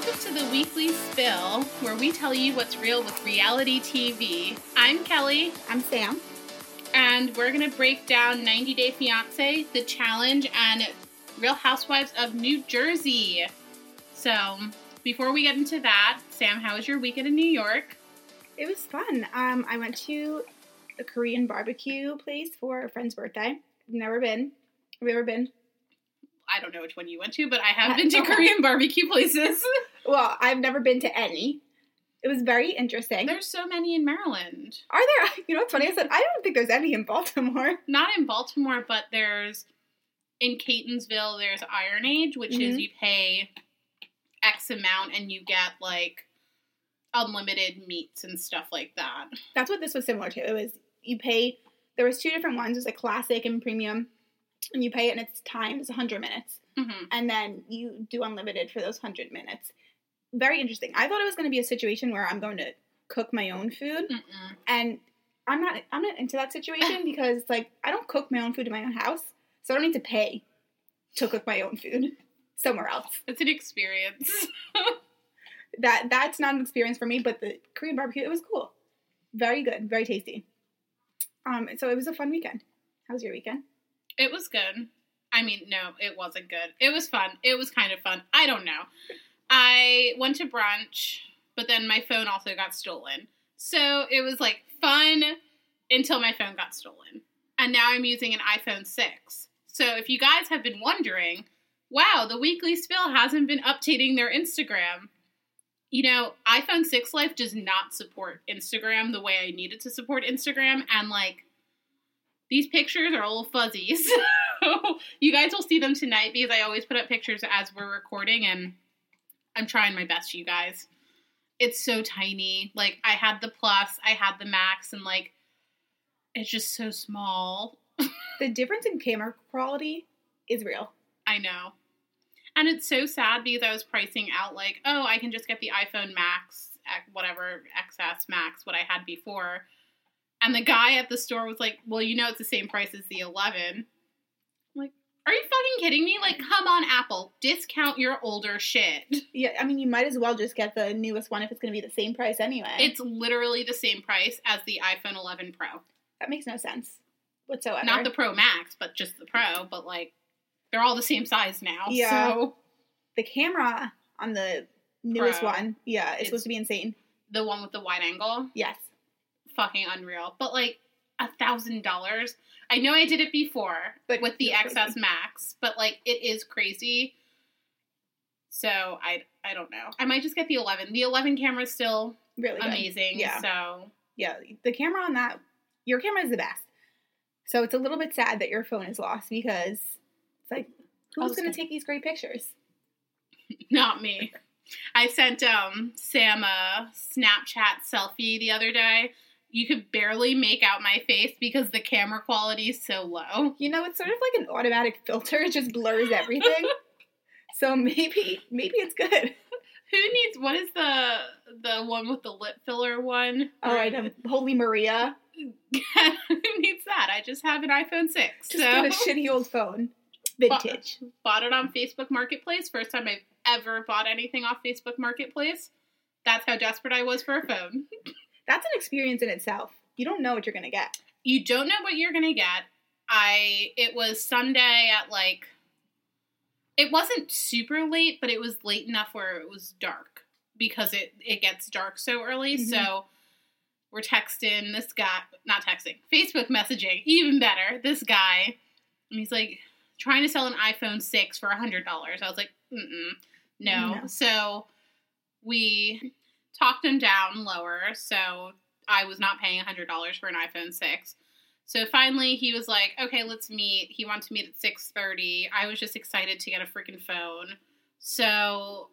Welcome to the Weekly Spill, where we tell you what's real with reality TV. I'm Kelly, I'm Sam. and we're going to break down 90 Day Fiancé, The Challenge, and Real Housewives of New Jersey. So, before we get into that, Sam, how was your weekend in New York? It was fun. Um, I went to a Korean barbecue place for a friend's birthday. Never been. Have you ever been? I don't know which one you went to, but I have been to. Korean barbecue places. Well, I've never been to any. It was very interesting. There's so many in Maryland. Are there? You know what's funny? I said I don't think there's any in Baltimore. not in Baltimore, but there's in Catonsville. There's Iron Age, which is Mhm. you pay X amount and you get like unlimited meats and stuff like that. That's what this was similar to. It was you pay. There was two different ones. It was a classic and premium, and you pay it and it's times 100 minutes, hmm and then you do unlimited for those 100 minutes. Very interesting. I thought it was going to be a situation where I'm going to cook my own food. Mm-mm. and I'm not I'm not into that situation because it's like I don't cook my own food in my own house, so I don't need to pay to cook my own food somewhere else. It's an experience. That that's not an experience for me, but the Korean barbecue it was cool, very good, very tasty. Um, so it was a fun weekend. How was your weekend? It was good. I mean, no, it wasn't good. It was fun. It was kind of fun. I don't know. I went to brunch, but then my phone also got stolen. So it was like fun until my phone got stolen. And now I'm using an iPhone 6. So if you guys have been wondering, wow, the Weekly Spill hasn't been updating their Instagram. You know, iPhone 6 Life does not support Instagram the way I need it to support Instagram. And like, these pictures are a little fuzzy. So you guys will see them tonight because I always put up pictures as we're recording and I'm trying my best, you guys. It's so tiny. Like I had the plus, I had the max, and like it's just so small. The difference in camera quality is real. I know. And it's so sad because I was pricing out like, oh, I can just get the iPhone Max, eh, whatever, XS Max, what I had before. And the guy at the store was like, well, you know, it's the same price as the 11. I'm like, are you fucking kidding me? Like, come on, Apple, discount your older shit. Yeah, I mean you might as well just get the newest one if it's going to be the same price anyway. It's literally the same price as the iPhone 11 Pro. that makes no sense whatsoever. Not the Pro Max, but just the Pro. But like, they're all the same size now. Yeah. So the camera on the newest Pro. one, yeah, it's, It's- supposed to be insane. the one with the wide angle. Yes. Fucking unreal. But like a thousand dollars. I know I did it before But with the XS. Max, but like it is crazy. So I I don't know. I might just get the 11. The 11 camera is still Really good. amazing. Yeah. So Yeah, the camera on that, your camera is the best. So it's a little bit sad that your phone is lost because it's like, who's going gonna- to take these great pictures? not me. I sent um Sam a Snapchat selfie the other day. You could barely make out my face because the camera quality is so low. You know, it's sort of like an automatic filter; it just blurs everything. so maybe, maybe it's good. Who needs what is the the one with the lip filler one? All right, um, Holy Maria, Who needs that? I just have an iPhone 6. just so a shitty old phone, vintage. bought it on Facebook Marketplace. First time I've ever bought anything off Facebook Marketplace. That's how desperate I was for a phone. That's an experience in itself. You don't know what you're going to get. You don't know what you're gonna get. I it was Sunday at like it wasn't super late, but it was late enough where it was dark because it it gets dark so early. Mhm. So we're texting this guy, not texting, Facebook messaging, even better. This guy, and he's like trying to sell an iPhone six for a hundred dollars. I was like, mm no. No. So we talked him down lower. So I was not paying a hundred dollars for an iPhone six. So finally, he was like, "Okay, let's meet." He wanted to meet at six thirty. I was just excited to get a freaking phone. So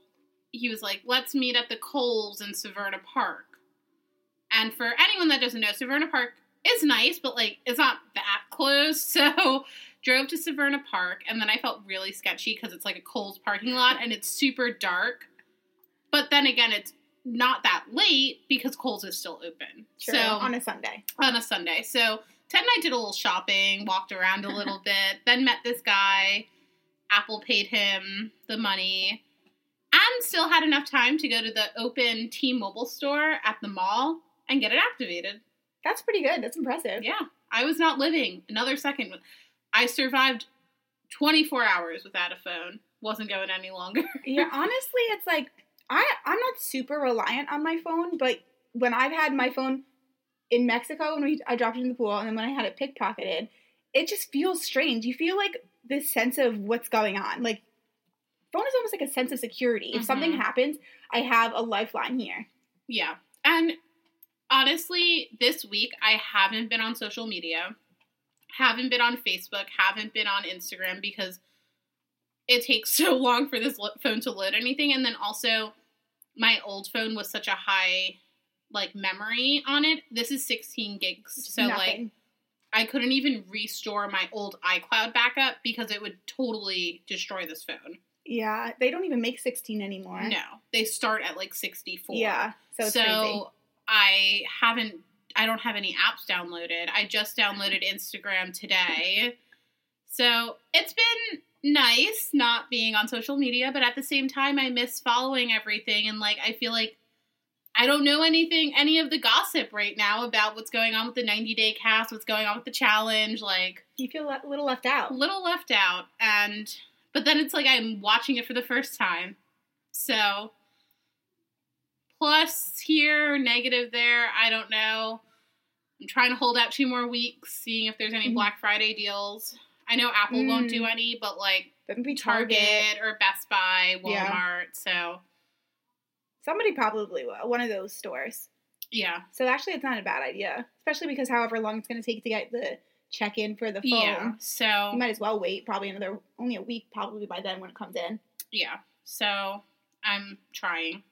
he was like, "Let's meet at the Kohl's in Severna Park." And for anyone that doesn't know, Severna Park is nice, but like it's not that close. So drove to Severna Park, and then I felt really sketchy because it's like a Kohl's parking lot and it's super dark. But then again, it's not that late because Kohl's is still open. Sure, So on a Sunday. on a Sunday. So Ted and I did a little shopping, walked around a little bit, then met this guy. Apple paid him the money. And still had enough time to go to the open T-Mobile store at the mall and get it activated. That's pretty good. That's impressive. Yeah, I was not living another second. I survived 24 hours without a phone. Wasn't going any longer. yeah, honestly, it's like I I'm not super reliant on my phone, but when I've had my phone in Mexico when we I dropped it in the pool, and then when I had it pickpocketed, it just feels strange. You feel like this sense of what's going on. Like phone is almost like a sense of security. If something Mhm. happens, I have a lifeline here. Yeah. And honestly, this week I haven't been on social media, haven't been on Facebook, haven't been on Instagram because it takes so long for this phone to load anything. And then also, my old phone was such a high like memory on it. This is 16 gigs. So like I couldn't even restore my old iCloud backup because it would totally destroy this phone. yeah, they don't even make 16 anymore. No. They start at like 64. Yeah, so it's so crazy. I haven't I don't have any apps downloaded. I just downloaded Instagram today. So it's been nice not being on social media, but at the same time I miss following everything and like I feel like I don't know anything any of the gossip right now about what's going on with the 90 day cast, what's going on with the challenge, like You feel a little left out. a little left out and but then it's like I'm watching it for the first time. So plus here, negative there, I don't know. I'm trying to hold out two more weeks, seeing if there's any Mhm. Black Friday deals. I know Apple won't do Mm. any, but like But maybe Target, Target. or Best Buy, Walmart. Yeah. So Somebody probably will. One of those stores. yeah. So actually, it's not a bad idea, especially because however long it's going to take to get the check in for the phone, Yeah. So you might as well wait. Probably another only a week, probably by then when it comes in. yeah. So I'm trying.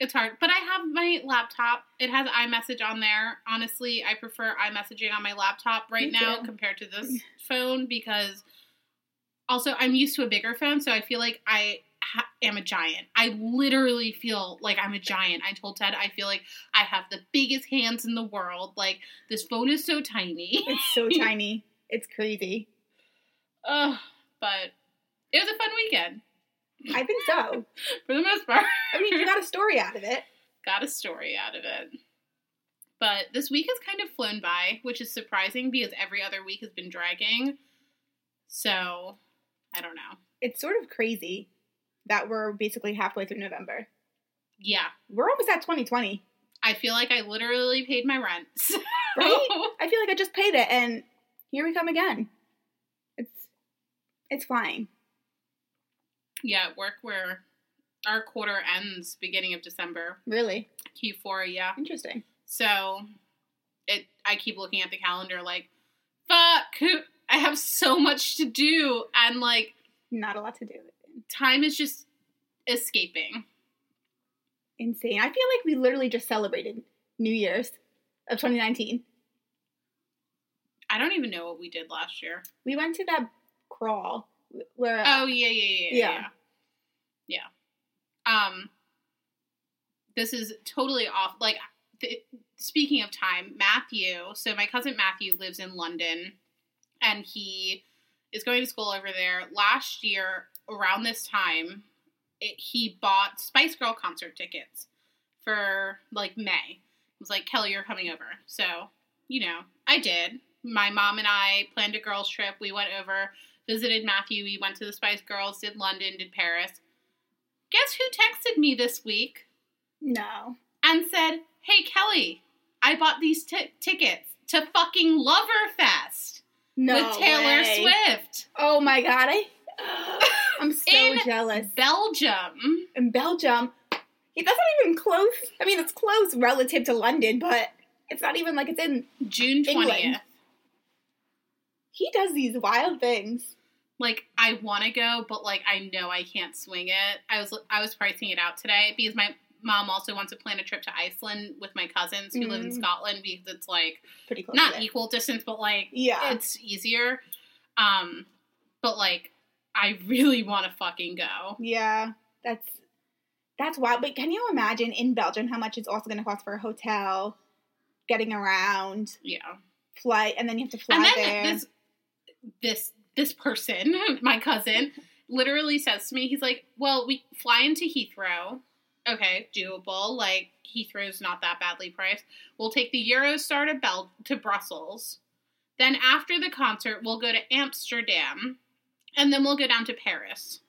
It's hard, but I have my laptop. It has iMessage on there. Honestly, I prefer iMessaging on my laptop right Me now too. compared to this phone because also I'm used to a bigger phone, so I feel like I ha- am a giant. I literally feel like I'm a giant. I told Ted I feel like I have the biggest hands in the world. Like this phone is so tiny. It's so tiny. It's crazy. Ugh, but it was a fun weekend I think so. for the most part. I mean, you got a story out of it. got a story out of it. But this week has kind of flown by, which is surprising because every other week has been dragging. So, I don't know. It's sort of crazy that we're basically halfway through November. Yeah, We're almost at 2020, I feel like I literally paid my rent. right? I feel like I just paid it, and here we come again. It's it's flying. Yeah, at work where our quarter ends beginning of December, Really Q4, yeah. interesting. So, it I keep looking at the calendar like, fuck, I have so much to do and like Not a lot to do. time is just escaping. Insane. I feel like we literally just celebrated New Year's of 2019. I don't even know what we did last year. We went to that crawl where uh, Oh yeah, yeah, yeah, yeah, Yeah. Yeah. Um, this is totally off. Like, th- speaking of time, Matthew. So my cousin Matthew lives in London, and he is going to school over there. Last year, around this time, it, he bought Spice Girl concert tickets for like May. It was like Kelly, you're coming over. So you know, I did. My mom and I planned a girls trip. We went over visited Matthew. We went to the Spice Girls, did London, did Paris. Guess who texted me this week no. and said, "Hey Kelly, I bought these ti tickets to fucking Loverfest No. with Taylor way. Swift, Oh my god, I I'm so In jealous. Belgium." In Belgium, that's not even close. I mean, it's close relative to London, but it's not even like it's in. June England. twentieth. He does these wild things. Like I want to go, but like I know I can't swing it. I was I was pricing it out today because my mom also wants to plan a trip to Iceland with my cousins who live in Mm. Scotland because it's like Pretty close. not equal distance, but like Yeah. it's easier. Um, but like, I really want to fucking go. Yeah, that's that's wild. But can you imagine in Belgium how much it's also going to cost for a hotel, getting around, Yeah, flight, and then you have to fly and then there. this this this person, my cousin, literally says to me, he's like, "Well, we fly into Heathrow. Okay, doable. Like Heathrow's not that badly priced. We'll take the Eurostar to Bel to Brussels. Then after the concert, we'll go to Amsterdam, and then we'll go down to Paris,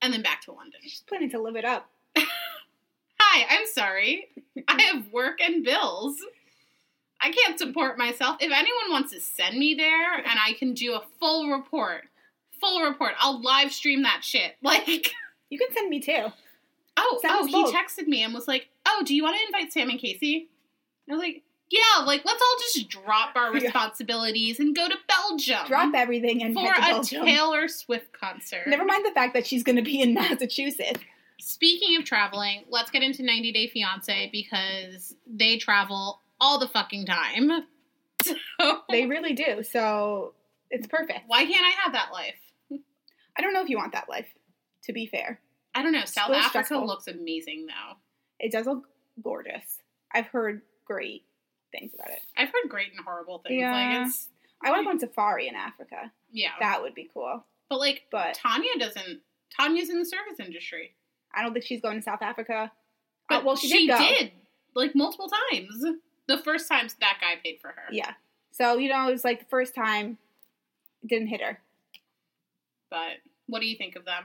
and then back to London." She's planning to live it up. Hi, I'm sorry. I have work and bills. I can't support myself. If anyone wants to send me there and I can do a full report, full report, I'll live stream that shit. Like, You can send me too. oh, Send oh, he both. texted me and was like, oh, do you want to invite Sam and Casey? I was like, yeah, like, let's all just drop our responsibilities and go to Belgium Drop everything and for a. Taylor Swift concert. Never mind the fact that she's going to be in Massachusetts. Speaking of traveling, let's get into 90 Day Fiance because they travel all the fucking time. So, They really do. So it's perfect. why can't I have that life? I don't know if you want that life, to be fair. I don't know. South Africa stressful. looks amazing though. It does look gorgeous. I've heard great things about it. I've heard great and horrible things. Yeah. Like it's I want to go on safari in Africa. yeah, That would be cool. but like But Tania doesn't. Tania's in the service industry. I don't think she's going to South Africa. But Uh, well, she, did go. like multiple times. The first time that guy paid for her. Yeah. So, you know, it was like the first time it didn't hit her. But what do you think of them?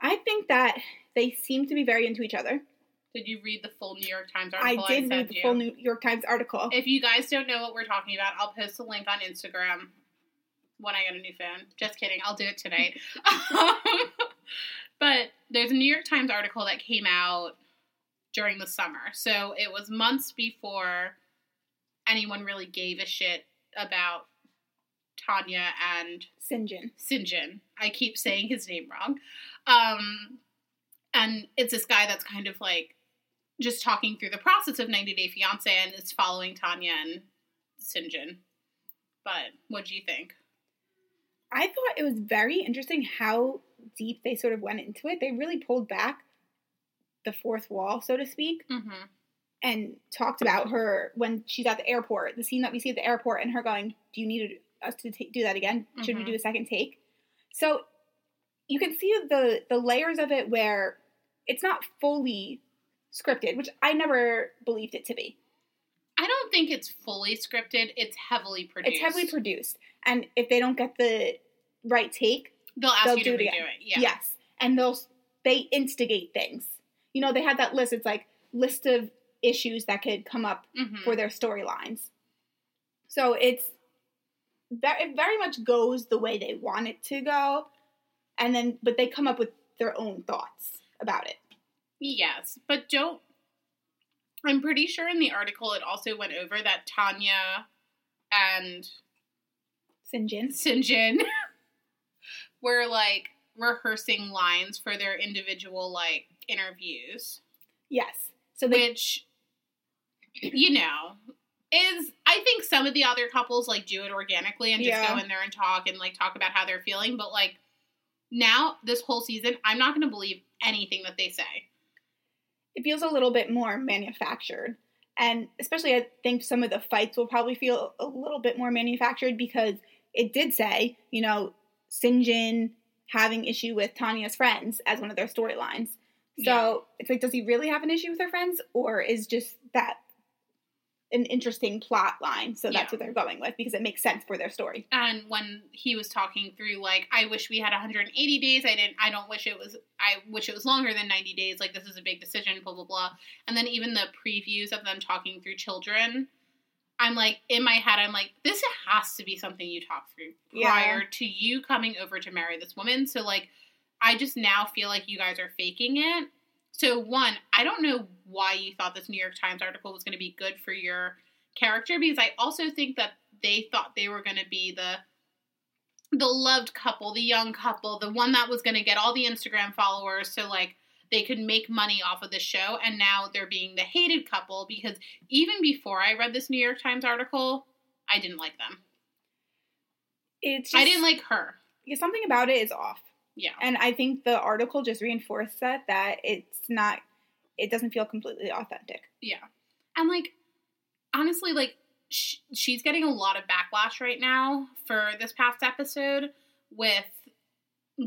I think that they seem to be very into each other. Did you read the full New York Times article? I did sent read the you? full New York Times article. If you guys don't know what we're talking about, I'll post a link on Instagram when I get a new phone. Just kidding, I'll do it tonight. but there's a New York Times article that came out during the summer. So it was months before anyone really gave a shit about Tania and Syngin. Syngin. I keep saying his name wrong. Um, and it's this guy that's kind of like just talking through the process of 90 Day Fiance and it's following Tania and Syngin. But what do you think? I thought it was very interesting how deep they sort of went into it. They really pulled back the fourth wall, so to speak, Mm-hmm. and talked about her when she's at the airport. The scene that we see at the airport, and her going, "Do you need us to ta- do that again? Should we Mhm. do a second take?" So you can see the the layers of it where it's not fully scripted, which I never believed it to be. I don't think it's fully scripted. It's heavily produced. It's heavily produced, and if they don't get the right take, They'll ask they'll you to do redo it it. again. Yeah. Yes. And they'll they instigate things. You know, they had that list. It's like list of issues that could come up Mhm. for their storylines. So it's it very much goes the way they want it to go, and then but they come up with their own thoughts about it. Yes, but don't. I'm pretty sure in the article it also went over that Tania and Syngin. Syngin were like rehearsing lines for their individual like interviews, Yes. So they which you know is I think some of the other couples like do it organically and just Yeah. go in there and talk and like talk about how they're feeling, but like now this whole season I'm not going to believe anything that they say. it feels a little bit more manufactured. And especially, I think some of the fights will probably feel a little bit more manufactured because it did say, you know, Syngin having issue with Tania's friends as one of their storylines. So Yeah. it's like, does he really have an issue with her friends, or is just that an interesting plot line? So that's Yeah. what they're going with because it makes sense for their story. and when he was talking through like i wish we had 180 days i didn't i don't wish it was i wish it was longer than 90 days like this is a big decision blah blah blah and then even the previews of them talking through children i'm like in my head i'm like this has to be something you talked through Yeah. prior to you coming over to marry this woman so like i just now feel like you guys are faking it so one i don't know why you thought this new york times article was going to be good for your character because I also think that they thought they were going to be the the loved couple, the young couple, the one that was going to get all the Instagram followers so like they could make money off of the show and now they're being the hated couple because even before I read this New York Times article, I didn't like them. It's I didn't like her. yeah, something about it is off. Yeah. And I think the article just reinforced that that it's not it doesn't feel completely authentic. Yeah. And like honestly like sh- she's getting a lot of backlash right now for this past episode with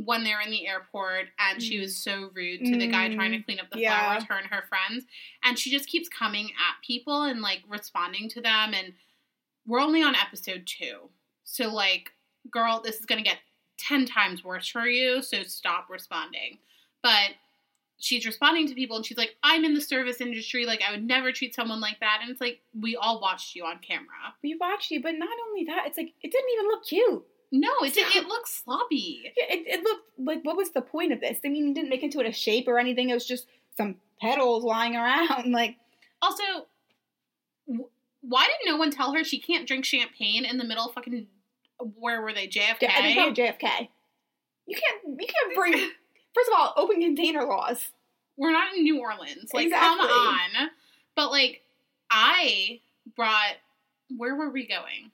when they're in the airport and she was so rude to the guy trying to clean up the Mm. Yeah. flowers, her and her friends. And she just keeps coming at people and like responding to them. And we're only on episode two. So, like, girl, this is going to get 10 times worse for you. So stop responding. But she's responding to people and she's like, I'm in the service industry. Like, I would never treat someone like that. And it's like, we all watched you on camera. We watched you, but not only that, it's like it didn't even look cute. No, it, did, it looks sloppy. Yeah, It, it looked like what was the point of this? I mean, you didn't make into it a shape or anything. It was just some petals lying around. Like, Also, why did no one tell her she can't drink champagne in the middle of fucking where were they JFK? I think probably JFK. You can't. You can't bring. First of all, open container laws. We're not in New Orleans. Like, Exactly. come on. But like, I brought. Where were we going?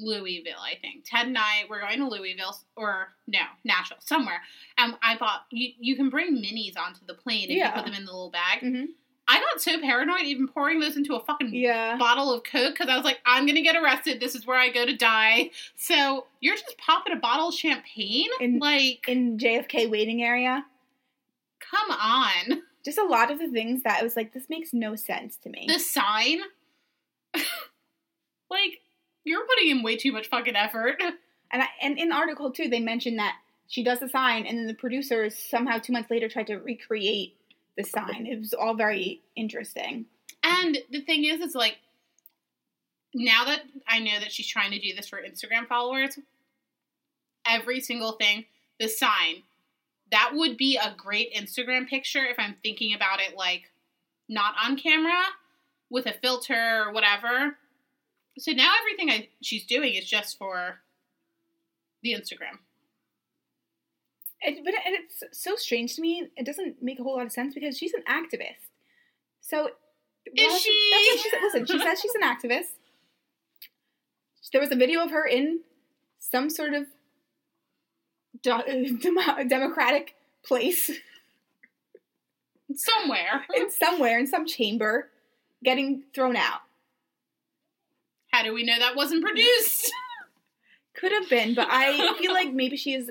Louisville, I think. Ted and I were going to Louisville, or no, Nashville, somewhere. And I thought you you can bring minis onto the plane if Yeah. you put them in the little bag. Mm-hmm. I got so paranoid even pouring those into a fucking Yeah. bottle of Coke because I was like, I'm gonna get arrested. This is where I go to die. So you're just popping a bottle of champagne? In- like, In JFK waiting area, come on. just a lot of the things that it was like this makes no sense to me. The sign? like, you're putting in way too much fucking effort. And I, and in the article too, they mentioned that she does the sign, and then the producers somehow two months later tried to recreate the sign. It was all very interesting. And the thing is, it's like, now that I know that she's trying to do this for Instagram followers, every single thing, the sign, that would be a great Instagram picture if I'm thinking about it like not on camera with a filter or whatever. So now everything I, she's doing is just for the Instagram. It, but it, it's so strange to me. It doesn't make a whole lot of sense because she's an activist. So Is she? That's what she said. Listen, she says she's an activist. There was a video of her in some sort of demo- democratic place Somewhere. in somewhere in some chamber getting thrown out. How do we know that wasn't produced? Could have been, but I feel like maybe she is.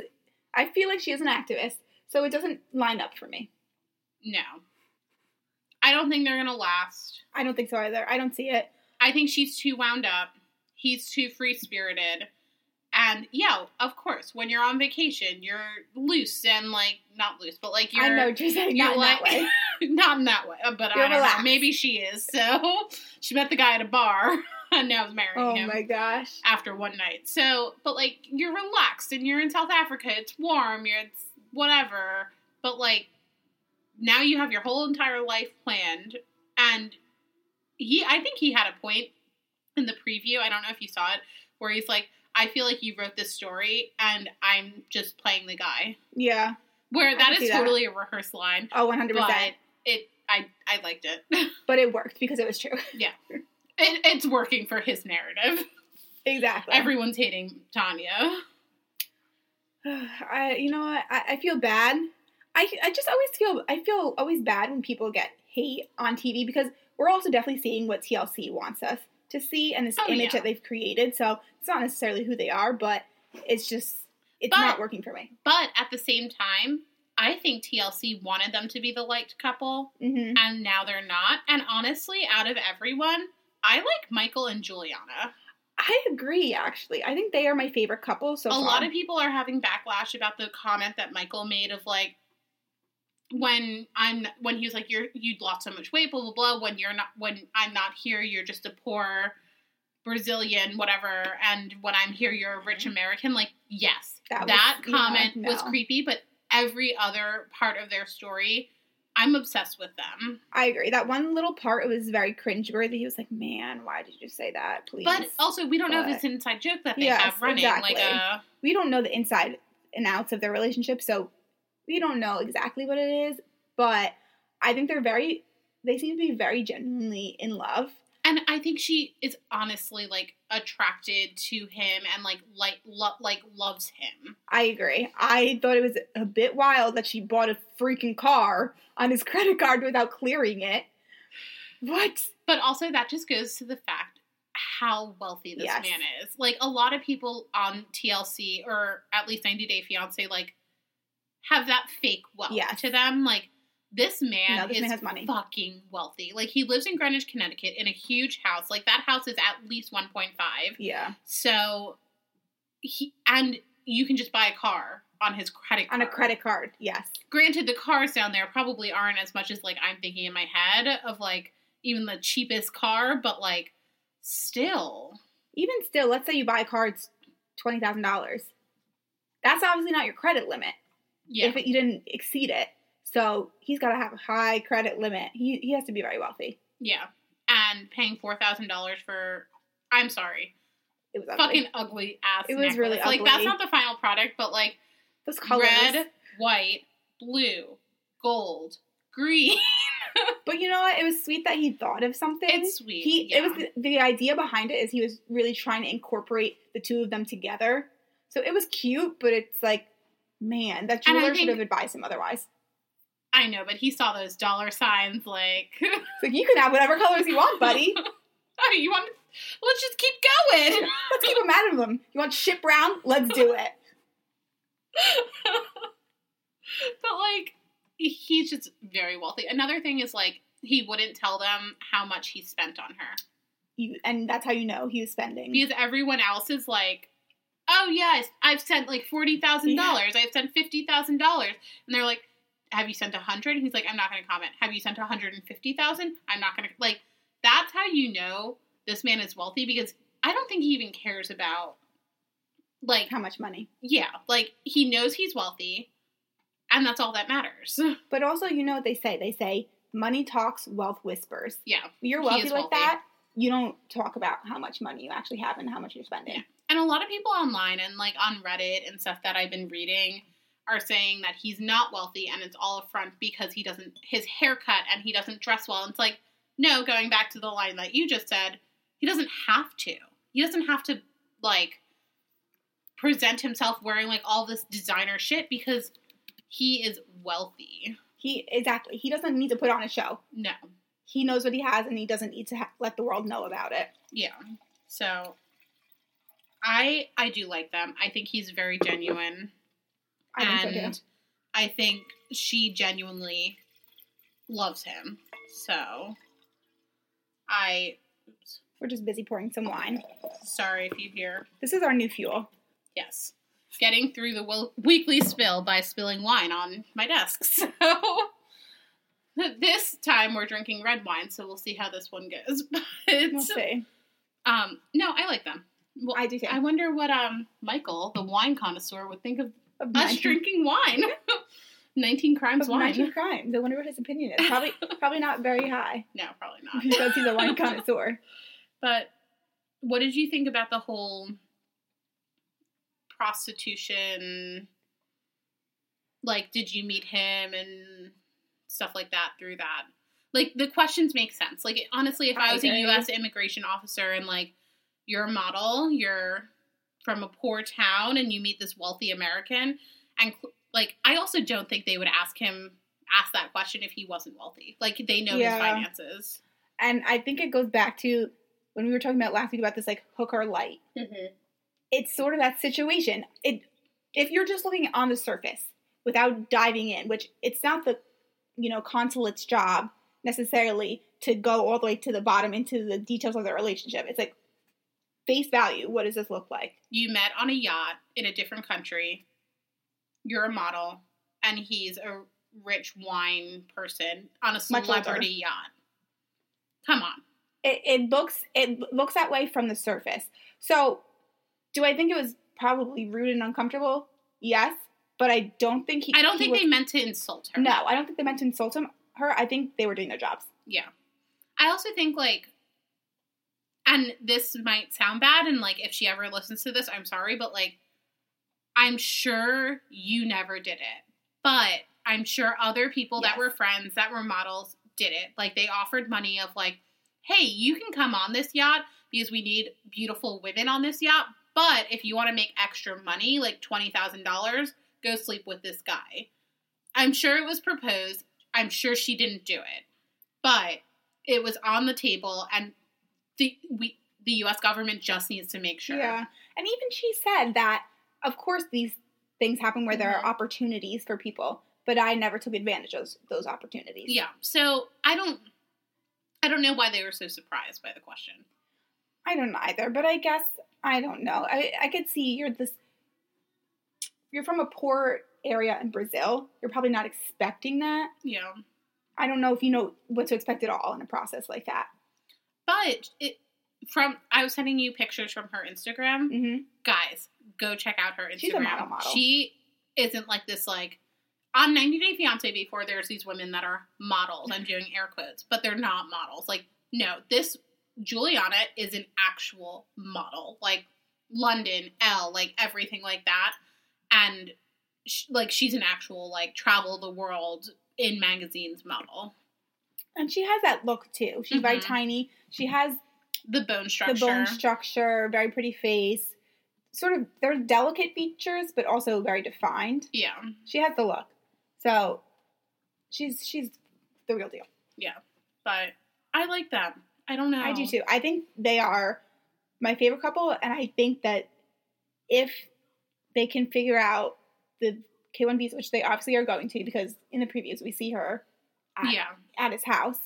I feel like she is an activist, so it doesn't line up for me. no. I don't think they're going to last. I don't think so either. I don't see it. I think she's too wound up. He's too free spirited. And yeah, of course, when you're on vacation, you're loose and like not loose, but like you're I know what you're saying. you're Not in that way. not in that way. But You're I don't relaxed. know. Maybe she is. So she met the guy at a bar and now is marrying Oh him Oh my gosh. after one night. So, but like you're relaxed and you're in South Africa. It's warm. You're it's whatever. But like now you have your whole entire life planned, and he. I think he had a point in the preview. I don't know if you saw it, where he's like, "I feel like you wrote this story, and I'm just playing the guy." Yeah. Where that is that can is see that. totally a rehearsed line, Oh, 100%. but it. I I liked it. But it worked because it was true. it. It's working for his narrative. exactly. Everyone's hating Tania. I, you know what? I, I feel bad. I, I just always feel I feel always bad when people get hate on TV because we're also definitely seeing what TLC wants us to see and this Oh, image yeah. that they've created. So it's not necessarily who they are, but it's just it's But- not working for me. But at the same time, I think TLC wanted them to be the liked couple, hmm and now they're not. And honestly, out of everyone, I like Michael and Julianna. I agree. Actually, I think they are my favorite couple. So a far. lot of people are having backlash about the comment that Michael made of like when I'm when he was like you're you lost so much weight blah blah blah when you're not when I'm not here you're just a poor Brazilian whatever and when I'm here you're a rich mm-hmm. American like yes That that, was- yeah, comment was creepy but every other part of their story I'm obsessed with them I agree. That one little part it was very cringeworthy. He was like, "Man, why did you say that? Please." but also we don't know if it's an inside joke that they Yes, have running like exactly. uh we don't know the inside and outs of their relationship, so we don't know exactly what it is. But I think they're very, they seem to be very genuinely in love. And I think she is honestly like attracted to him and like like lo- like loves him. I agree. I thought it was a bit wild that she bought a freaking car on his credit card without clearing it. What? But also that just goes to the fact how wealthy this Yes. man is. Like a lot of people on TLC or at least 90 Day Fiance like have that fake wealth Yes. to them. Like this man No, this is man has money. fucking wealthy. Like he lives in Greenwich, Connecticut in a huge house. Like that house is at least 1.5. Yeah. So he and you can just buy a car on his credit card. On a credit card. Yes. Granted, the cars down there probably aren't as much as like I'm thinking in my head of like even the cheapest car, but like still. Even still, let's say you buy a car, it's twenty thousand dollars. That's obviously not your credit limit. Yeah. If it, you didn't exceed it, so he's got to have a high credit limit. He he has to be very wealthy. yeah. And paying four thousand dollars for I'm sorry. It was ugly. Fucking ugly ass. It was really necklace. like that's not the final product, but like those colors. red, white, blue, gold, green. But you know what? It was sweet that he thought of something. It's sweet, He yeah. it was the, the idea behind it is he was really trying to incorporate the two of them together. So it was cute, but it's like, man, that jeweler should have advised him otherwise. I know, but he saw those dollar signs like It's like you can have whatever colors you want, buddy. Oh, you want let's just keep going. Let's keep them out of them. You want shit brown? Let's do it. but like he's just very wealthy. Another thing is like he wouldn't tell them how much he spent on her. You, and that's how you know he was spending. Because everyone else is like, "Oh yes, I've sent like $40,000. I've sent $50,000." And they're like, "Have you sent a 100?" He's like, "I'm not going to comment." "Have you sent a 150,000?" "I'm not going to." Like that's how you know this man is wealthy because I don't think he even cares about like how much money? yeah, like he knows he's wealthy and that's all that matters. But also, you know what they say? They say money talks, wealth whispers. Yeah. You're wealthy like wealthy. that. You don't talk about how much money you actually have and how much you're spending. Yeah. And a lot of people online and like on Reddit and stuff that I've been reading are saying that he's not wealthy and it's all a front because he doesn't his haircut and he doesn't dress well. And it's like, no, going back to the line that you just said, he doesn't have to. He doesn't have to like present himself wearing like all this designer shit because he is wealthy. He exactly. He doesn't need to put on a show. No. He knows what he has, and he doesn't need to ha- let the world know about it. Yeah. So I I do like them. I think he's very genuine. I think so and. I think she genuinely loves him. So I oops, We're just busy pouring some wine. sorry if you hear. This is our new fuel. Yes. Getting through the weekly spill by spilling wine on my desk. So this time we're drinking red wine, so we'll see how this one goes. But We'll see. um no, I like them. Well, I do too. I wonder what um Michael, the wine connoisseur, would think Of us 19 drinking wine. Nineteen crimes of wine. 19 crimes. I wonder what his opinion is. Probably, probably not very high No, probably not. because he's a wine connoisseur. But what did you think about the whole prostitution? Like, did you meet him and stuff like that through that? Like, the questions make sense. Like, honestly, if I I was a. U.S. immigration officer and, like, you're a model, you're from a poor town, and you meet this wealthy American, and, like, I also don't think they would ask him, ask that question if he wasn't wealthy. Like, they know Yeah. his finances. And I think it goes back to when we were talking about last week about this like hook or light. Mm-hmm. It's sort of that situation. It if you're just looking on the surface without diving in, which it's not the you know consulate's job necessarily to go all the way to the bottom into the details of their relationship. It's like face value. What does this look like? you met on a yacht in a different country. You're a model, and he's a rich wine person on a celebrity yacht. Come on. it, it looks it looks that way from the surface. So, do I think it was probably rude and uncomfortable? Yes, but I don't think he. I don't he think was- they meant to insult her. No, I don't think they meant to insult him. Her, I think they were doing their jobs. Yeah. I also think, like, and this might sound bad, and, like, if she ever listens to this, I'm sorry, but, like, I'm sure you never did it. But I'm sure other people that were friends, that were models, did it. Like, they offered money of, like, hey, you can come on this yacht because we need beautiful women on this yacht. But if you want to make extra money, like $20,000, go sleep with this guy. I'm sure it was proposed. I'm sure she didn't do it. But it was on the table and the we the U.S. government just needs to make sure. Yeah. And even she said that, of course, these things happen where there Mhm. are opportunities for people, but I never took advantage of those, those opportunities. Yeah. So I don't, I don't know why they were so surprised by the question. I don't either, but I guess, I don't know. I, I could see you're this, you're from a poor area in Brazil. You're probably not expecting that. Yeah. I don't know if you know what to expect at all in a process like that. But it from I was sending you pictures from her Instagram. Mm-hmm. Guys, go check out her Instagram. She's a model model. She isn't like this like on 90 Day Fiance before there's these women that are models. I'm doing air quotes, but they're not models. Like no, this Julianna is an actual model. Like London, L, like everything like that. And sh- like she's an actual like travel the world in magazines model. And she has that look too. She's very Mhm. tiny. She has The bone structure. the bone structure, very pretty face. Sort of, they're delicate features, but also very defined. yeah. She has the look. So she's she's the real deal. Yeah, but I like them. I don't know. I do too. I think they are my favorite couple, and I think that if they can figure out the K1 visa, which they obviously are going to, because in the previews we see her at, Yeah, at his house,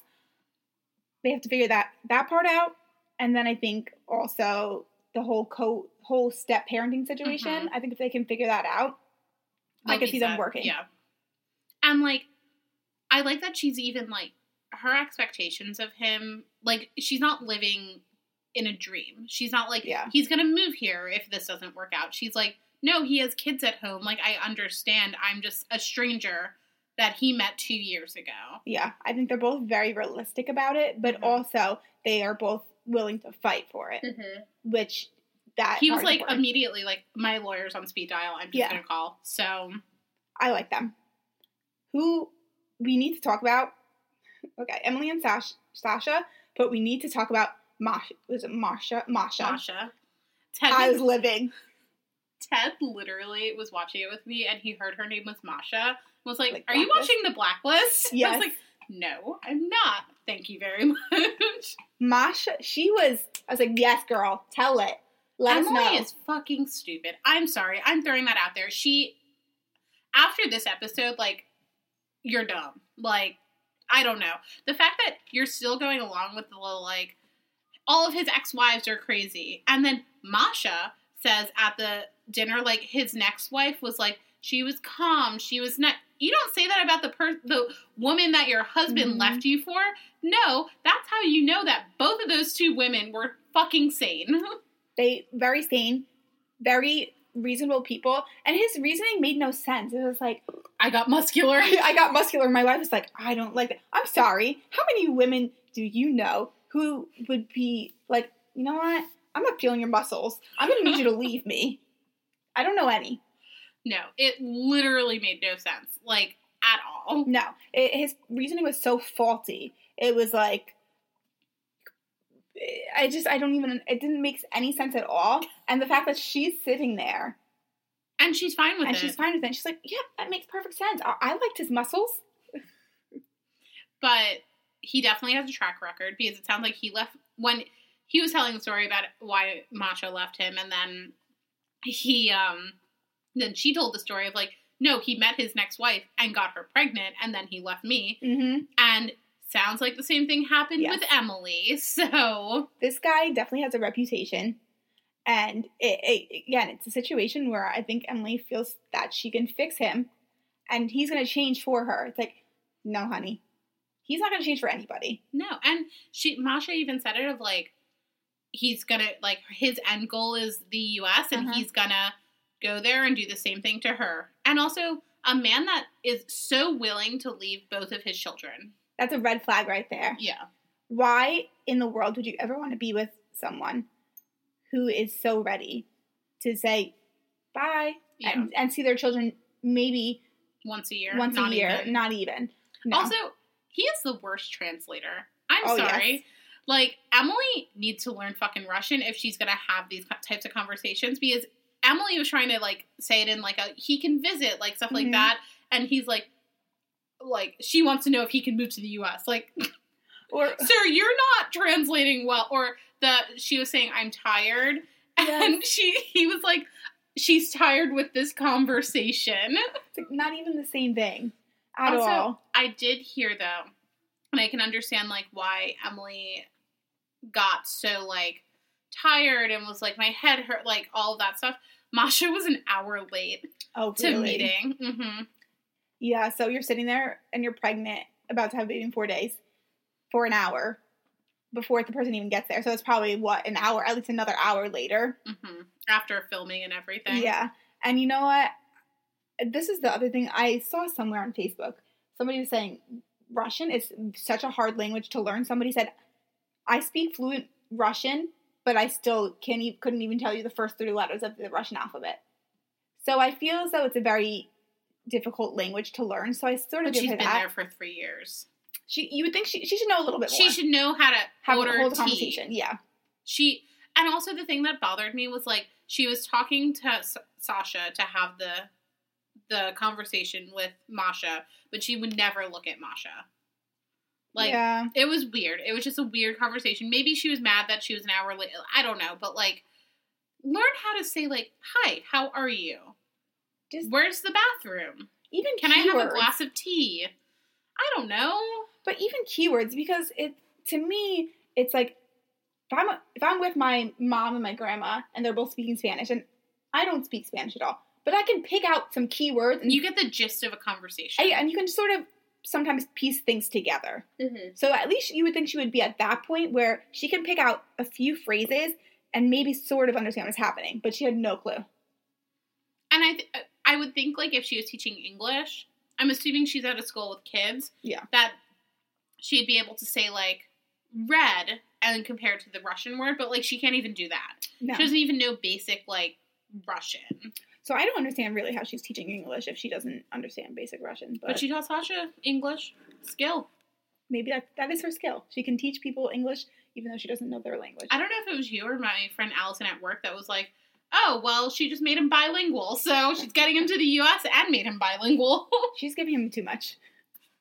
they have to figure that that part out, and then I think also the whole co whole step parenting situation. Mm-hmm. I think if they can figure that out, I could see them working. Yeah, and like, I like that she's even like her expectations of him. Like, she's not living in a dream. She's not like Yeah. he's gonna move here if this doesn't work out. She's like, no, he has kids at home. Like, I understand. I'm just a stranger that he met two years ago. Yeah, I think they're both very realistic about it, but Mhm. also they are both willing to fight for it, which that He was like immediately like my lawyer's on speed dial. I'm just Yeah. gonna call. So I like them. Who we need to talk about? Okay, Emily and Sash, Sasha, but we need to talk about Masha. Was it Masha? Masha. Masha, I was living. Ted literally was watching it with me and he heard her name was Masha and was like, Like Are you watching the blacklist? I was like, No, I'm not. Thank you very much. Masha, she was. I was like, yes, girl, tell it. Let Emily us know. is fucking stupid. I'm sorry. I'm throwing that out there. She after this episode, like, you're dumb. Like, I don't know. The fact that you're still going along with the little like all of his ex-wives are crazy. And then Masha says at the dinner, like his next wife was like, she was calm, she was not. You don't say that about the per- the woman that your husband Mhm. left you for. No, that's how you know that both of those two women were fucking sane. they very sane, very reasonable people, and his reasoning made no sense. It was like, I got muscular. I got muscular. My wife was like, I don't like that. I'm sorry. How many women do you know who would be like, you know what? I'm not feeling your muscles. I'm gonna need you to leave me. I don't know any. No, it literally made no sense, like at all. No, it, his reasoning was so faulty. It was like, I just, I don't even. It didn't make any sense at all. And the fact that she's sitting there And she's fine with and it. And she's fine with it. She's like, yeah, that makes perfect sense. I, I liked his muscles. but he definitely has a track record because it sounds like he left when he was telling the story about why Masha left him, and then he, um, then she told the story of like, no, he met his next wife and got her pregnant, and then he left me, Mm-hmm. and sounds like the same thing happened Yes. with Emily. So this guy definitely has a reputation. And it, it, again, it's a situation where I think Emily feels that she can fix him and he's going to change for her. It's like, no, honey. He's not going to change for anybody. no, and she Masha even said it of like he's gonna like his end goal is the U.S. and Uh-huh. he's gonna go there and do the same thing to her, and also a man that is so willing to leave both of his children. That's a red flag right there. Yeah, Why in the world would you ever want to be with someone who is so ready to say bye yeah, and, and see their children maybe once a year, once not a year? even. Not even. No. Also, he is the worst translator. I'm Oh, sorry. yes. Like Emily needs to learn fucking Russian if she's gonna have these types of conversations because Emily was trying to like say it in like a he can visit like stuff like Mhm. that, and he's like, like she wants to know if he can move to the U.S. Like, or sir, you're not translating well, or the she was saying I'm tired, Yes. and she he was like, she's tired with this conversation. It's like not even the same thing at Also, all. I did hear though, and I can understand like why Emily got so like tired and was like my head hurt, like all that stuff. Masha was an hour late Oh, to really? meeting. hmm Yeah, so you're sitting there and you're pregnant, about to have a baby in four days, for an hour before the person even gets there. So it's probably what an hour, at least another hour later. hmm After filming and everything. Yeah, and you know what? This is the other thing I saw somewhere on Facebook. Somebody was saying Russian is such a hard language to learn. Somebody said, "I speak fluent Russian, but I still can't e- couldn't even tell you the first three letters of the Russian alphabet." So I feel as though it's a very difficult language to learn. So I sort of But she's been that. there for three years. She, you would think she, she should know a little bit more. She should know how to have order hold a tea. conversation. Yeah, She and also the thing that bothered me was like she was talking to S- Sasha to have the the conversation with Masha, but she would never look at Masha. Like yeah. it was weird. It was just a weird conversation. Maybe she was mad that she was an hour late. I don't know, but like learn how to say like, "Hi, how are you? Just Where's the bathroom? even Can I have a glass of tea?" I don't know. but even keywords because it to me it's like if I'm if I'm with my mom and my grandma and they're both speaking Spanish and I don't speak Spanish at all, but I can pick out some keywords and You get the gist of a conversation. and you can sort of sometimes piece things together. Mm-hmm. So at least you would think she would be at that point where she can pick out a few phrases and maybe sort of understand what's happening, but she had no clue. And I, th- I would think like if she was teaching English, I'm assuming she's at a school with kids. Yeah. That she'd be able to say like red and compare it to the Russian word, but like she can't even do that. No. She doesn't even know basic like Russian. So I don't understand really how she's teaching English if she doesn't understand basic Russian, but, But she taught Sasha English skill. maybe that that is her skill. She can teach people English even though she doesn't know their language. I don't know if it was you or my friend Allison at work that was like, "Oh, well, she just made him bilingual, so she's getting him to the U.S. and made him bilingual." She's giving him too much.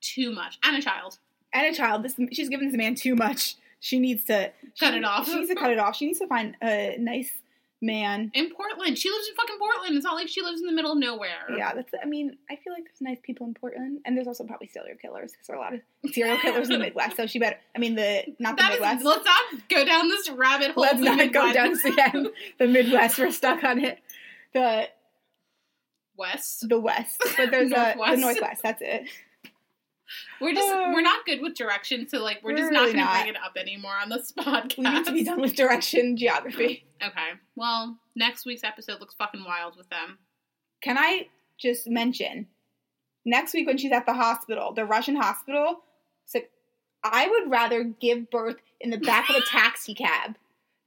Too much, and a child. And a child, this she's giving this man too much. She needs to Cut she- it off. She needs to cut it off. She needs to find a nice man. In Portland, she lives in fucking Portland. It's not like she lives in the middle of nowhere. Yeah, that's. I mean, I feel like there's nice people in Portland, and there's also probably serial killers because there are a lot of serial killers in the Midwest. So she better. I mean, the not the That is, Midwest. let's not go down this rabbit hole. Let's the not go down to um, the Midwest. We're stuck on it. The West. the West, but there's a the Northwest. Northwest. That's it. We're just Uh, we're not good with direction, so like we're, we're just not really going to bring it up anymore on this podcast. We need to be done with direction geography. Okay. Well, next week's episode looks fucking wild with them. Can I just mention next week when she's at the hospital, the Russian hospital? It's like I would rather give birth in the back of a taxi cab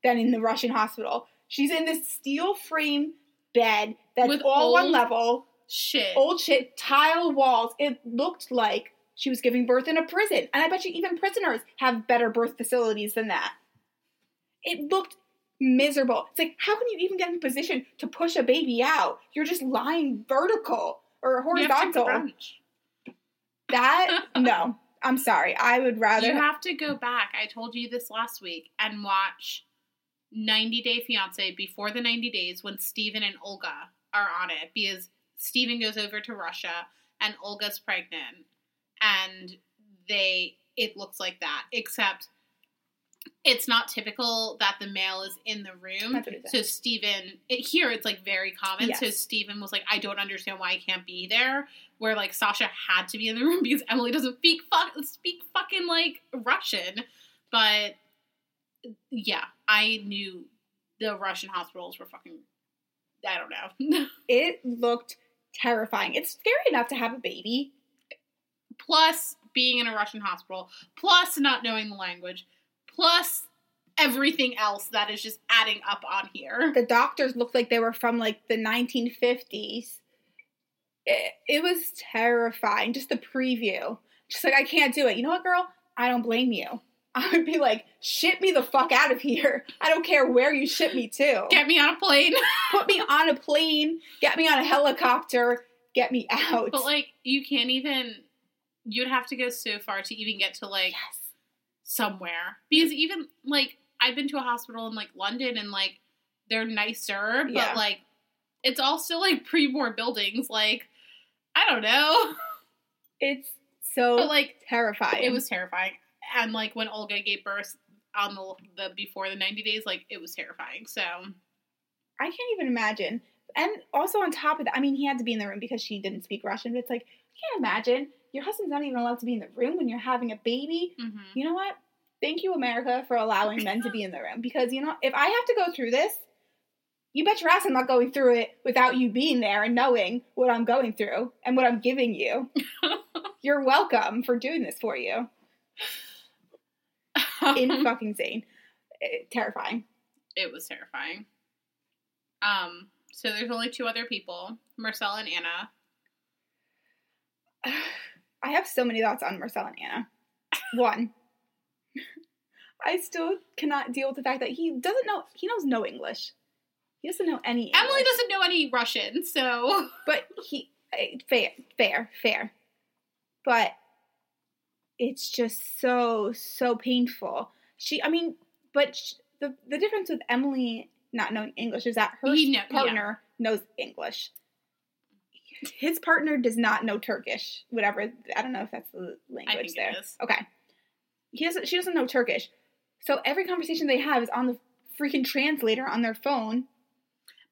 than in the Russian hospital. She's in this steel frame bed that's With all one level, Shit. old shit, tile walls. It looked like she was giving birth in a prison. And I bet you even prisoners have better birth facilities than that. It looked miserable. It's like, how can you even get in position to push a baby out? You're just lying vertical or You have to horizontal. That, no. I'm sorry. I would rather. You have to go back. I told you this last week and watch 90 Day Fiance before the 90 days when Steven and Olga are on it because Steven goes over to Russia and Olga's pregnant and they it looks like that except it's not typical that the male is in the room. That's what it So stephen it, here it's like very common. So stephen was like, I don't understand why I can't be there. Where like Sasha had to be in the room because Emily doesn't speak fuck speak fucking like Russian. But yeah, I knew the Russian hospitals were fucking I don't know. it looked terrifying. It's scary enough to have a baby. Plus being in a Russian hospital, plus not knowing the language, plus everything else that is just adding up on here. The doctors looked like they were from like the 1950s. It, it was terrifying. Just the preview. Just like, I can't do it. You know what, girl? I don't blame you. I would be like, ship me the fuck out of here. I don't care where you ship me to. Get me on a plane. Put me on a plane, get me on a helicopter, get me out. but like you can't even you'd have to go so far to even get to like yes. somewhere. Because even like I've been to a hospital in like London and like they're nicer, but Yeah. like it's all still like pre-war buildings. Like I don't know, It's so but like terrifying. it was terrifying. And like when Olga gave birth on the the before the ninety days, like it was terrifying. So I can't even imagine. And also on top of that, I mean, he had to be in the room because she didn't speak Russian. But it's like, I can't imagine your husband's not even allowed to be in the room when you're having a baby. mhm. You know what? Thank you, America, for allowing men to be in the room. Because you know, if I have to go through this, you bet your ass I'm not going through it without you being there and knowing what I'm going through and what I'm giving you. You're welcome for doing this for you. In fucking insane, Eh, terrifying. it was terrifying. Um, so there's only two other people, Mursel and Anna. I have so many thoughts on Mursel and Anna. One, I still cannot deal with the fact that he doesn't know. He knows no English. He doesn't know any. Emily doesn't know any Russian, so But he eh, fair, fair, fair. But it's just so so painful. She, I mean, but sh- the the difference with Emily not knowing English is that her He know- yeah. partner knows English. His partner does not know Turkish. Whatever I don't know if that's the language there. Okay. He doesn't. She doesn't know Turkish, so every conversation they have is on the freaking translator on their phone.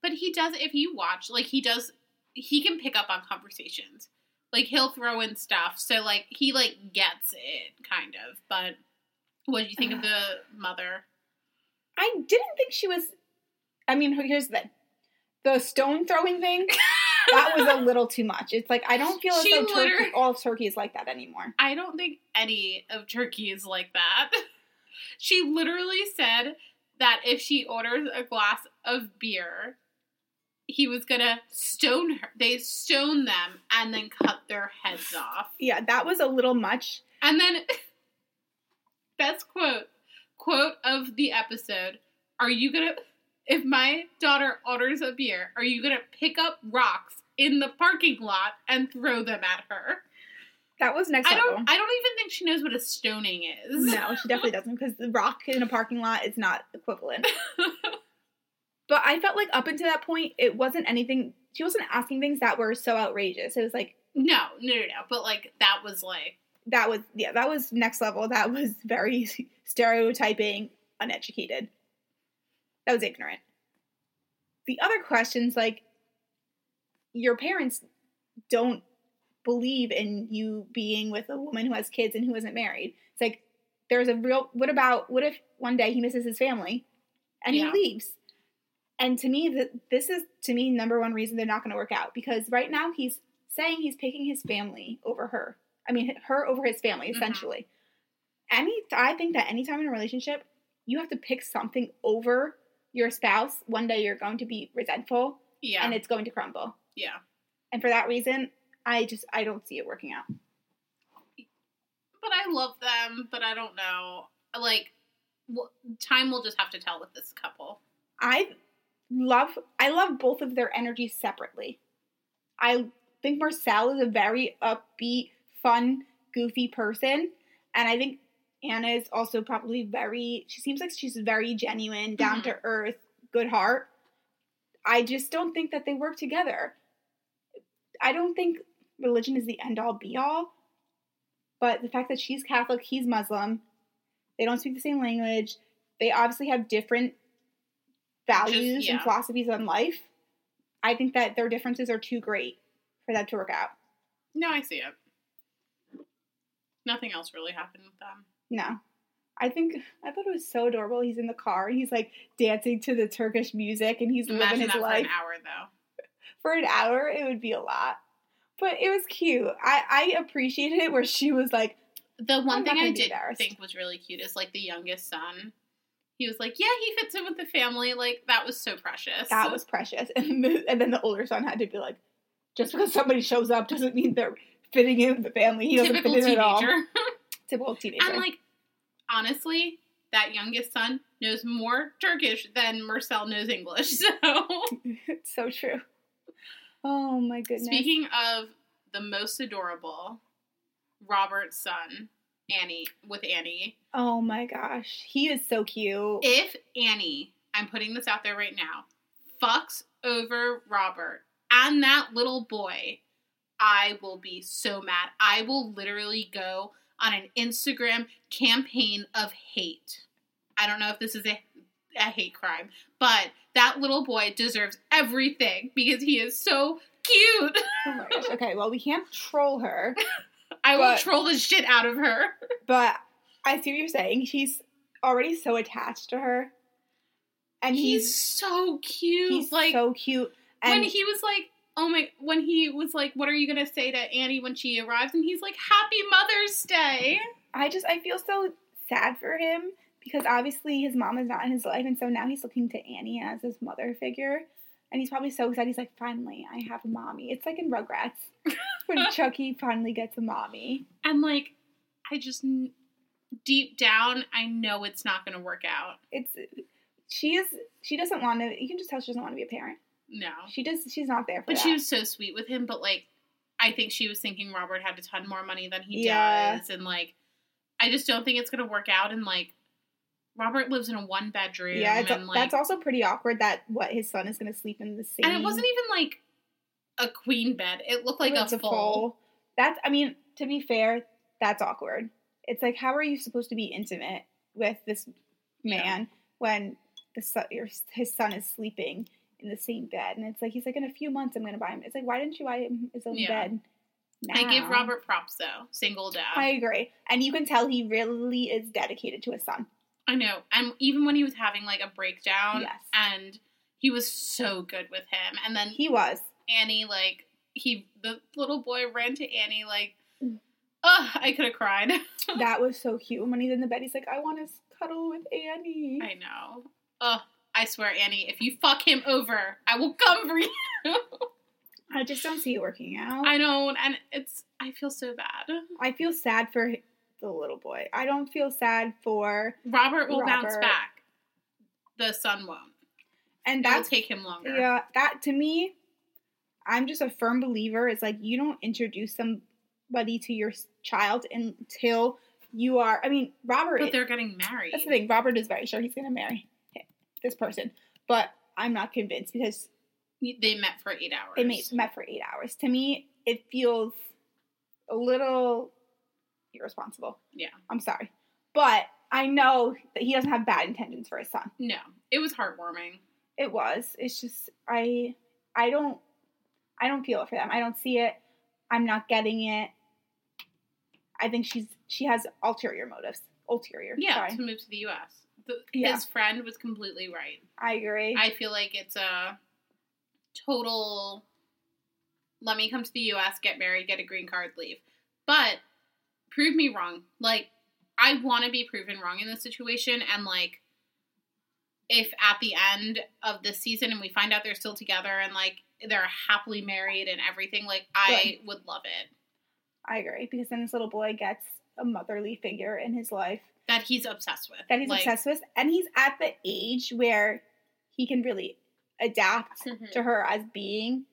But he does if you watch, like he does he can pick up on conversations. Like he'll throw in stuff. So like he like gets it kind of. But what do you think of the mother? I didn't think she was. I mean, here's the the stone throwing thing. That was a little too much. It's like I don't feel as She though Turkey, all Turkey is like that anymore. I don't think any of Turkey is like that. She literally said that if she orders a glass of beer, he was gonna stone her. They stone them and then cut their heads off. Yeah, that was a little much. And then best quote quote of the episode: Are you gonna if my daughter orders a beer, are you gonna pick up rocks in the parking lot and throw them at her? That was next I level. don't I don't even think she knows what a stoning is. no, she definitely doesn't because the rock in a parking lot is not equivalent. But I felt like up until that point, it wasn't anything. She wasn't asking things that were so outrageous. It was like No, no, no, no. But like that was like that was yeah, that was next level. That was very stereotyping, uneducated. That was ignorant. The other questions like your parents don't believe in you being with a woman who has kids and who isn't married. It's like there's a real what about what if one day he misses his family and Yeah. he leaves? And to me, that this is to me number one reason they're not going to work out because right now he's saying he's picking his family over her. I mean, her over his family Mhm. essentially. Any, I think that anytime in a relationship, you have to pick something over your spouse. One day you're going to be resentful, yeah. and it's going to crumble. Yeah. And for that reason, I just I don't see it working out. But I love them, but I don't know. Like time will just have to tell with this couple. I love I love both of their energies separately. I think Mursel is a very upbeat, fun, goofy person, and I think Anna is also probably very she seems like she's very genuine, down mm-hmm. to earth, good heart. I just don't think that they work together. I don't think religion is the end all be all. But the fact that she's Catholic, he's Muslim, they don't speak the same language, they obviously have different values and yeah. philosophies on life. I think that their differences are too great for that to work out. No, I see it. Nothing else really happened with them. No. I think I thought it was so adorable. He's in the car and he's like dancing to the Turkish music and he's Imagine living that his for life. an hour though. For an hour, it would be a lot. But it was cute. I, I appreciated it where she was like, The one I'm thing I did think was really cute is like the youngest son. He was like, "Yeah, he fits in with the family." Like that was so precious. that was precious. And, the, and then the older son had to be like, just because somebody shows up doesn't mean they're fitting in with the family. He doesn't typical fit in at all. teenager. Typical teenager. and like, honestly, that youngest son knows more Turkish than Mursel knows English. So, it's so true. Oh my goodness. speaking of the most adorable, Robert's son Annie with Annie. Oh my gosh, he is so cute. If Annie, I'm putting this out there right now, fucks over Robert and that little boy, I will be so mad. I will literally go on an Instagram campaign of hate. I don't know if this is a, a hate crime, but that little boy deserves everything because he is so cute. Oh. Okay, well we can't troll her, I will troll the shit out of her. but I see what you're saying. He's already so attached to her, and He's, he's so cute. he's like so cute. And when he was like, "Oh my," when he was like, "What are you gonna say to Annie when she arrives?" and he's like, "Happy Mother's Day." I just I feel so sad for him because obviously his mom is not in his life, and so now he's looking to Annie as his mother figure, and he's probably so excited. He's like, finally, I have a mommy. It's like in Rugrats when Chucky finally gets a mommy. And like, I just deep down, I know it's not gonna work out. It's she is she doesn't want to. You can just tell she doesn't want to be a parent. No, She does. She's not there for but that. she was so sweet with him. But like, I think she was thinking Robert had a ton more money than he Yeah. does, and like, I just don't think it's gonna work out. And like, Robert lives in a one bedroom. yeah, and like, that's also pretty awkward. That what his son is going to sleep in the same. and it wasn't even like a queen bed. It looked like It's a full. That's. I mean, to be fair, that's awkward. It's like, how are you supposed to be intimate with this man when the son, your, his son is sleeping in the same bed? And it's like he's like, in a few months, I'm going to buy him. It's like, why didn't you buy him his own Yeah. bed? I give? Robert props though, single dad. I agree, and you can tell he really is dedicated to his son. I know. And even when he was having like a breakdown, Yes. and he was so good with him. And then He was. Annie, like he, the little boy ran to Annie, like, oh, I could have cried. That was so cute. And when he's in the bed, he's like, I want to cuddle with Annie. I know. Oh, I swear, Annie, if you fuck him over, I will come for you. I just don't see it working out. I know, and it's. I feel so bad. I feel sad for the little boy. I don't feel sad for, Robert will bounce back. The son won't. and That'll take him longer. yeah. That to me, I'm just a firm believer. It's like you don't introduce somebody to your child until you are. I mean, Robert. But they're getting married. that's the thing. Robert is very sure he's going to marry this person, but I'm not convinced because They met for eight hours. they met for eight hours. To me, it feels a little irresponsible. Yeah. I'm sorry, but I know that he doesn't have bad intentions for his son. No, it was heartwarming. It was. It's just I I don't I don't feel it for them. I don't see it. I'm not getting it. I think she's she has ulterior motives. Ulterior. Yeah, Sorry. to move to the U.S. The, Yeah. His friend was completely right. I agree. I feel like it's a total. Let me come to the U.S., get married, get a green card, leave. But prove me wrong. Like I want to be proven wrong in this situation, and like if at the end of this season and we find out they're still together and like they're happily married and everything, like I would love it. I agree because then this little boy gets a motherly figure in his life That he's obsessed with. that he's Like, obsessed with, and he's at the age where he can really adapt Mhm. to her as being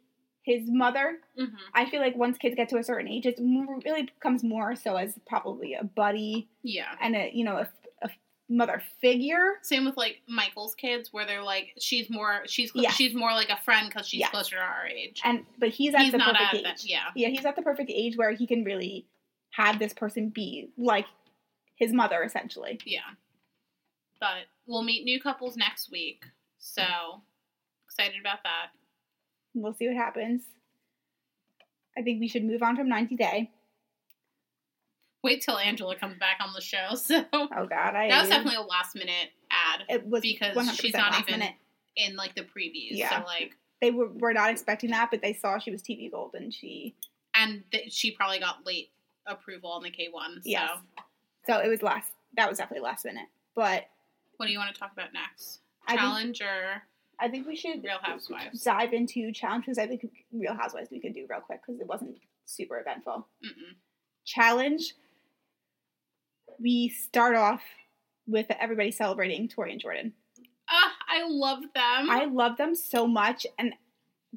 his mother. mhm. I feel like once kids get to a certain age, it really becomes more so as probably a buddy Yeah. and a you know a, a mother figure. Same with like Michael's kids, where they're like, she's more, she's Yes. she's more like a friend because she's Yes. closer to our age. And but he's at He's the perfect age. that. Yeah, Yeah, he's at the perfect age where he can really have this person be like his mother essentially. yeah. But we'll meet new couples next week, so excited about that. We'll see what happens. I think we should move on from 90 Day. Wait till Angela comes back on the show. So Oh God, I that was definitely a last minute ad it was because she's not even minute. in like the previews. Yeah. So like, They were, were not expecting that, but they saw she was TV gold and she and th- she probably got late approval on the K one. So Yes. so it was last. That was definitely last minute. But what do you want to talk about next? I think, Challenge or I think we should Real Housewives? dive into challenge because I think Real Housewives we could do real quick because it wasn't super eventful. Mm-mm. Challenge. We start off with everybody celebrating Tori and Jordan. Ah, I love them. I love them so much, and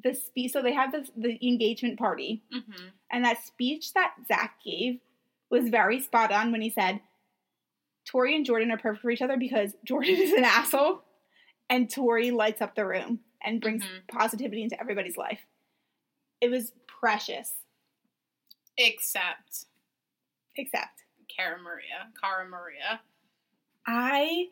the speech. So they have this the engagement party, hmm and that speech that Zach gave was very spot on when he said Tori and Jordan are perfect for each other because Jordan is an asshole and Tori lights up the room and brings Mhm. positivity into everybody's life. It was precious, Except except Cara Maria. Cara Maria. I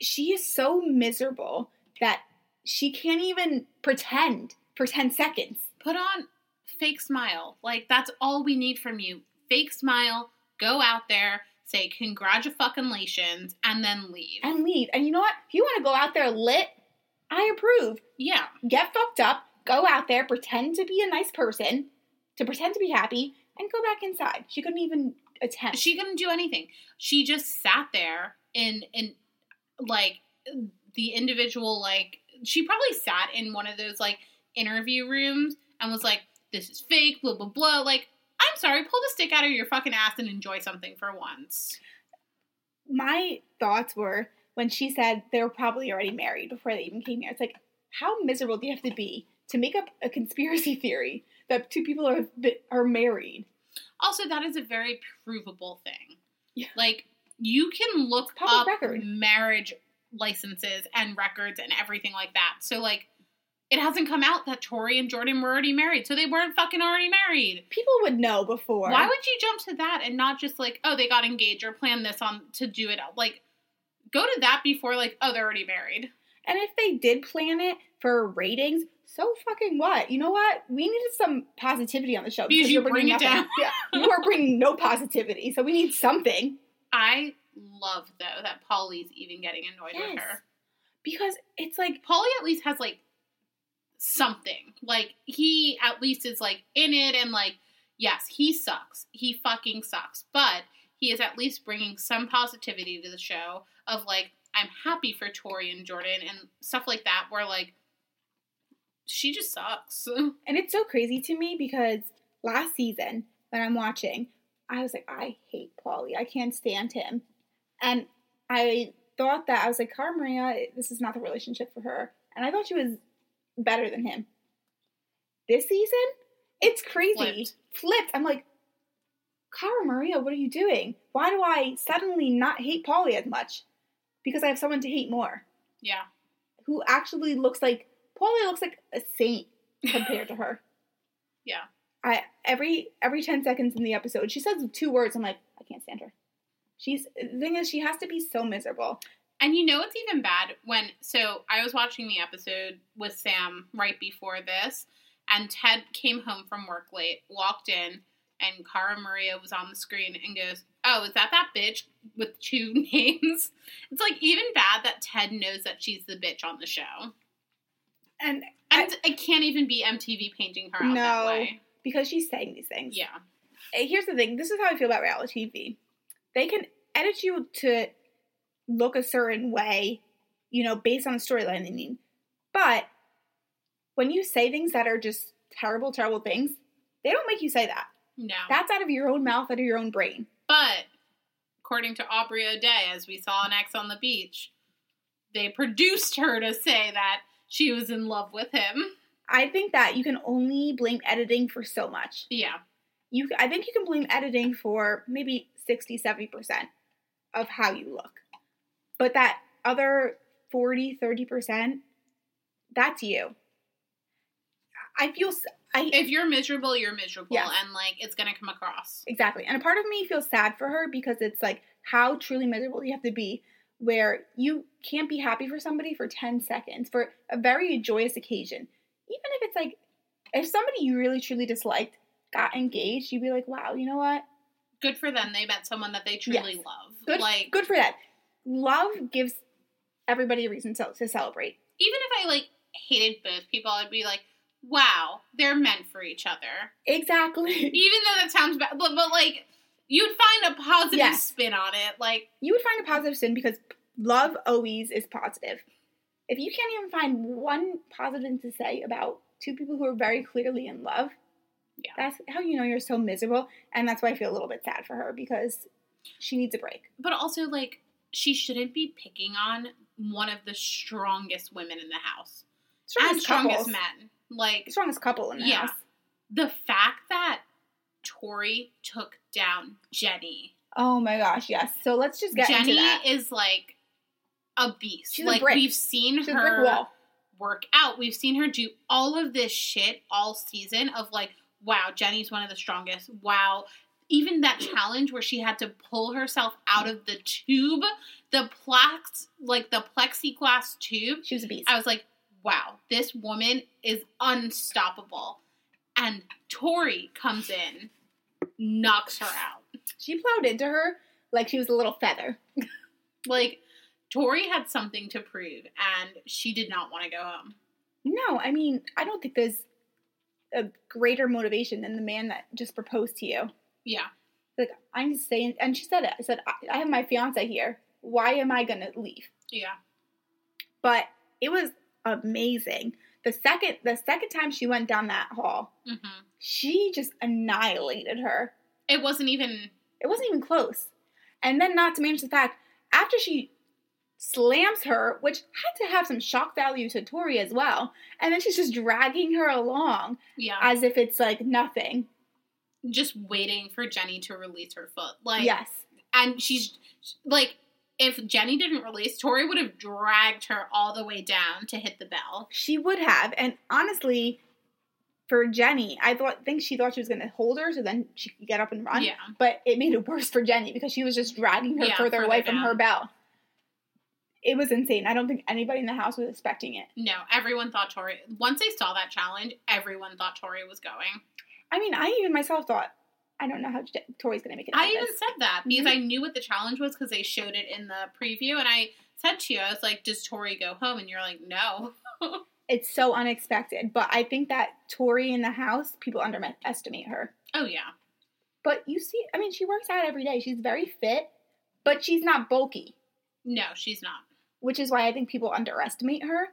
she is so miserable that she can't even pretend for 10 seconds. Put on fake smile. Like that's all we need from you. Fake smile. Go out there. Say congratulations, and then leave. and leave. And you know what? If you want to go out there lit, I approve. yeah. Get fucked up, go out there, pretend to be a nice person, to pretend to be happy, and go back inside. She couldn't even attempt. She couldn't do anything. She just sat there in in like the individual like she probably sat in one of those like interview rooms and was like, This is fake, blah blah blah. Like, I'm sorry, pull the stick out of your fucking ass and enjoy something for once. My thoughts were when she said they were probably already married before they even came here. It's like, how miserable do you have to be to make up a conspiracy theory that two people are are married? Also, that is a very provable thing. Yeah. Like you can look Public up record. marriage licenses and records and everything like that. So like it hasn't come out that Tori and Jordan were already married, so they weren't fucking already married. People would know before. Why would you jump to that and not just like, oh, they got engaged or planned this on to do it? Like, go to that before like, oh, they're already married. And if they did plan it for ratings, so fucking what? You know what? We needed some positivity on the show Because you you're bring bringing it nothing. Yeah, you are bringing no positivity, so we need something. I love though that Paulie's even getting annoyed with her. Because it's like, Polly at least has like something. Like he at least is like in it and like yes, he sucks. He fucking sucks. But he is at least bringing some positivity to the show of like I'm happy for Tori and Jordan and stuff like that where like she just sucks. and it's so crazy to me because last season when I'm watching, I was like, I hate Paulie. I can't stand him. And I thought that I was like, Cara Maria, this is not the relationship for her. And I thought she was better than him. This season, it's crazy. Flipped. Flipped. I'm like, Cara Maria, what are you doing? Why do I suddenly not hate Paulie as much? Because I have someone to hate more. yeah. Who actually looks like Paulie looks like a saint compared to her. Yeah. I every every ten seconds in the episode, she says two words. I'm like, I can't stand her. She's the thing is, she has to be so miserable. And you know it's even bad when so I was watching the episode with Sam right before this, and Ted came home from work late, walked in, and Cara Maria was on the screen and goes, "Oh, is that that bitch with two names?" It's like even bad that Ted knows that she's the bitch on the show, And and it can't even be MTV painting her out that No. way. because she's saying these things. Yeah, Here's the thing. This is how I feel about reality TV. They can edit you to look a certain way, you know, based on the storyline they need. But when you say things that are just terrible, terrible things, they don't make you say that. no. That's out of your own mouth, out of your own brain. But according to Aubrey O'Day, as we saw in Ex on the Beach, they produced her to say that she was in love with him. I think that you can only blame editing for so much. Yeah. You, I think you can blame editing for maybe 60, 70% of how you look. But that other 40, 30%, that's you. I feel, I, If you're miserable, you're miserable, Yes. and like it's gonna come across. Exactly. And a part of me feels sad for her because it's like how truly miserable you have to be where you can't be happy for somebody for 10 seconds for a very joyous occasion. Even if it's like, if somebody you really truly disliked got engaged, you'd be like, wow, you know what? Good for them. They met someone that they truly Yes. love. Good, like good for that. Love gives everybody a reason to, to celebrate. even if I like hated both people, I'd be like, wow, they're meant for each other. Exactly. Even though that sounds bad, but, but like you'd find a positive Yes. spin on it. Like you would find a positive spin because love always is positive. If you can't even find one positive thing to say about two people who are very clearly in love, Yeah. that's how you know you're so miserable. And that's why I feel a little bit sad for her because she needs a break. but also like she shouldn't be picking on one of the strongest women in the house and Strongest strongest couples. men. Like Strongest couple in the Yeah. house. the fact that Tori took down Jenny. Oh my gosh, yes. So let's just get Jenny is like a beast. She's a like brick. we've seen She's her work out. We've seen her do all of this shit all season of like, wow, Jenny's one of the strongest. Wow. Even that challenge where she had to pull herself out of the tube, the plex, like the plexiglass tube. She was a beast. I was like, wow, this woman is unstoppable. And Tori comes in, knocks her out. She plowed into her like she was a little feather. Like, Tori had something to prove, and she did not want to go home. No, I mean, I don't think there's a greater motivation than the man that just proposed to you. Yeah. Like, I'm staying, and she said it. I said, I, I have my fiance here. Why am I going to leave? Yeah. But it was amazing. The second, the second time she went down that hall, hmm she just annihilated her. It wasn't even. It wasn't even close. And then, not to mention the fact, after she slams her, which had to have some shock value to Tori as well, and then she's just dragging her along Yeah. as if it's like nothing. Just waiting for Jenny to release her foot. Like, yes. and she's like, if Jenny didn't release, Tori would have dragged her all the way down to hit the bell. She would have. And honestly, for Jenny, I thought think she thought she was gonna hold her so then she could get up and run. Yeah. But it made it worse for Jenny because she was just dragging her Yeah, further, further away from her bell. It was insane. I don't think anybody in the house was expecting it. No, everyone thought Tori. Once they saw that challenge, everyone thought Tori was going. I mean, I even myself thought, I don't know how Tori's gonna make it. I even this. said that because Mhm. I knew what the challenge was because they showed it in the preview, and I said to you, I was like, "Does Tori go home?" And you're like, "No." It's so unexpected, but I think that Tori in the house, people underestimate her. Oh yeah, But you see, I mean, she works out every day. She's very fit, but she's not bulky. no, she's not. which is why I think people underestimate her.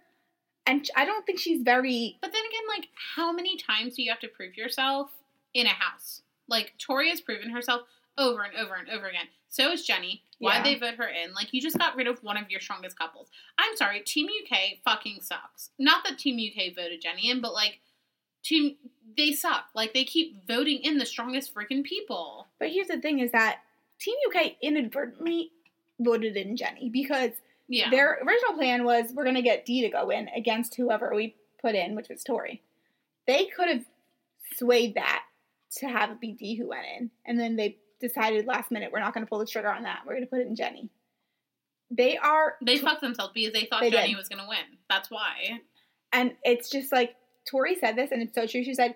And I don't think she's very. But then again, like, how many times do you have to prove yourself in a house? Like, Tori has proven herself over and over and over again. So is Jenny. Why Yeah. they vote her in? Like, you just got rid of one of your strongest couples. I'm sorry, Team UK fucking sucks. Not that Team UK voted Jenny in, but like, Team they suck. Like, they keep voting in the strongest freaking people. But here's the thing: is that Team UK inadvertently voted in Jenny because Yeah. their original plan was we're going to get Dee to go in against whoever we put in, which was Tori. They could have swayed that to have it be Dee who went in, and then they decided last minute we're not going to pull the trigger on that. We're going to put it in Jenny. They are they fucked themselves because they thought They Jenny did. was going to win. That's why. And it's just like Tori said this, and it's so true. She said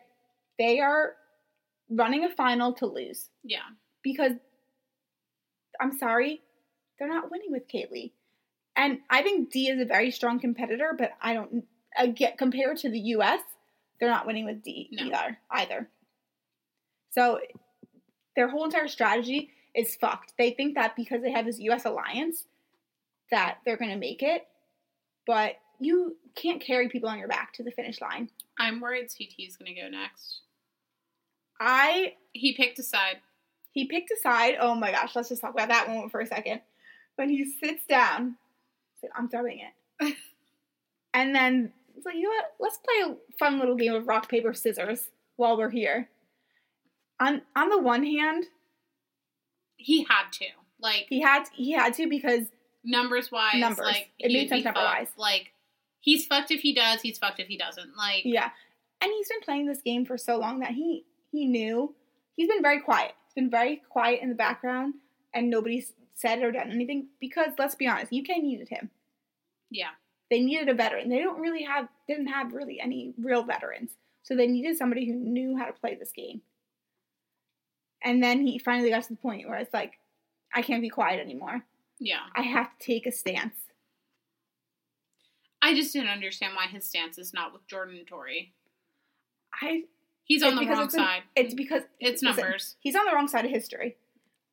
they are running a final to lose Yeah. because I'm sorry, they're not winning with Kayleigh. And I think Dee is a very strong competitor, but I don't get compared to the U.S. They're not winning with Dee No. either. Either. So their whole entire strategy is fucked. They think that because they have this U.S. alliance, that they're going to make it, but you can't carry people on your back to the finish line. I'm worried CT is going to go next. I He picked a side. he picked a side. Oh my gosh, let's just talk about that moment for a second. When he sits down, I'm throwing it. and then it's like, you know what? Let's play a fun little game of rock, paper, scissors while we're here. On on the one hand, He had to. Like, he had he had to because numbers wise, Numbers. like It made sense be number-wise. Like he's fucked if he does, he's fucked if he doesn't. Like yeah. And he's been playing this game for so long that he he knew. He's been very quiet. He's been very quiet in the background and nobody's said or done anything because let's be honest, UK needed him. yeah, they needed a veteran. They don't really have didn't have really any real veterans. So they needed somebody who knew how to play this game. And then he finally got to the point where it's like, I can't be quiet anymore. yeah. I have to take a stance. I just didn't understand why his stance is not with Jordan and Tori. I He's on the wrong it's an- side. it's because it's listen, numbers. he's on the wrong side of history.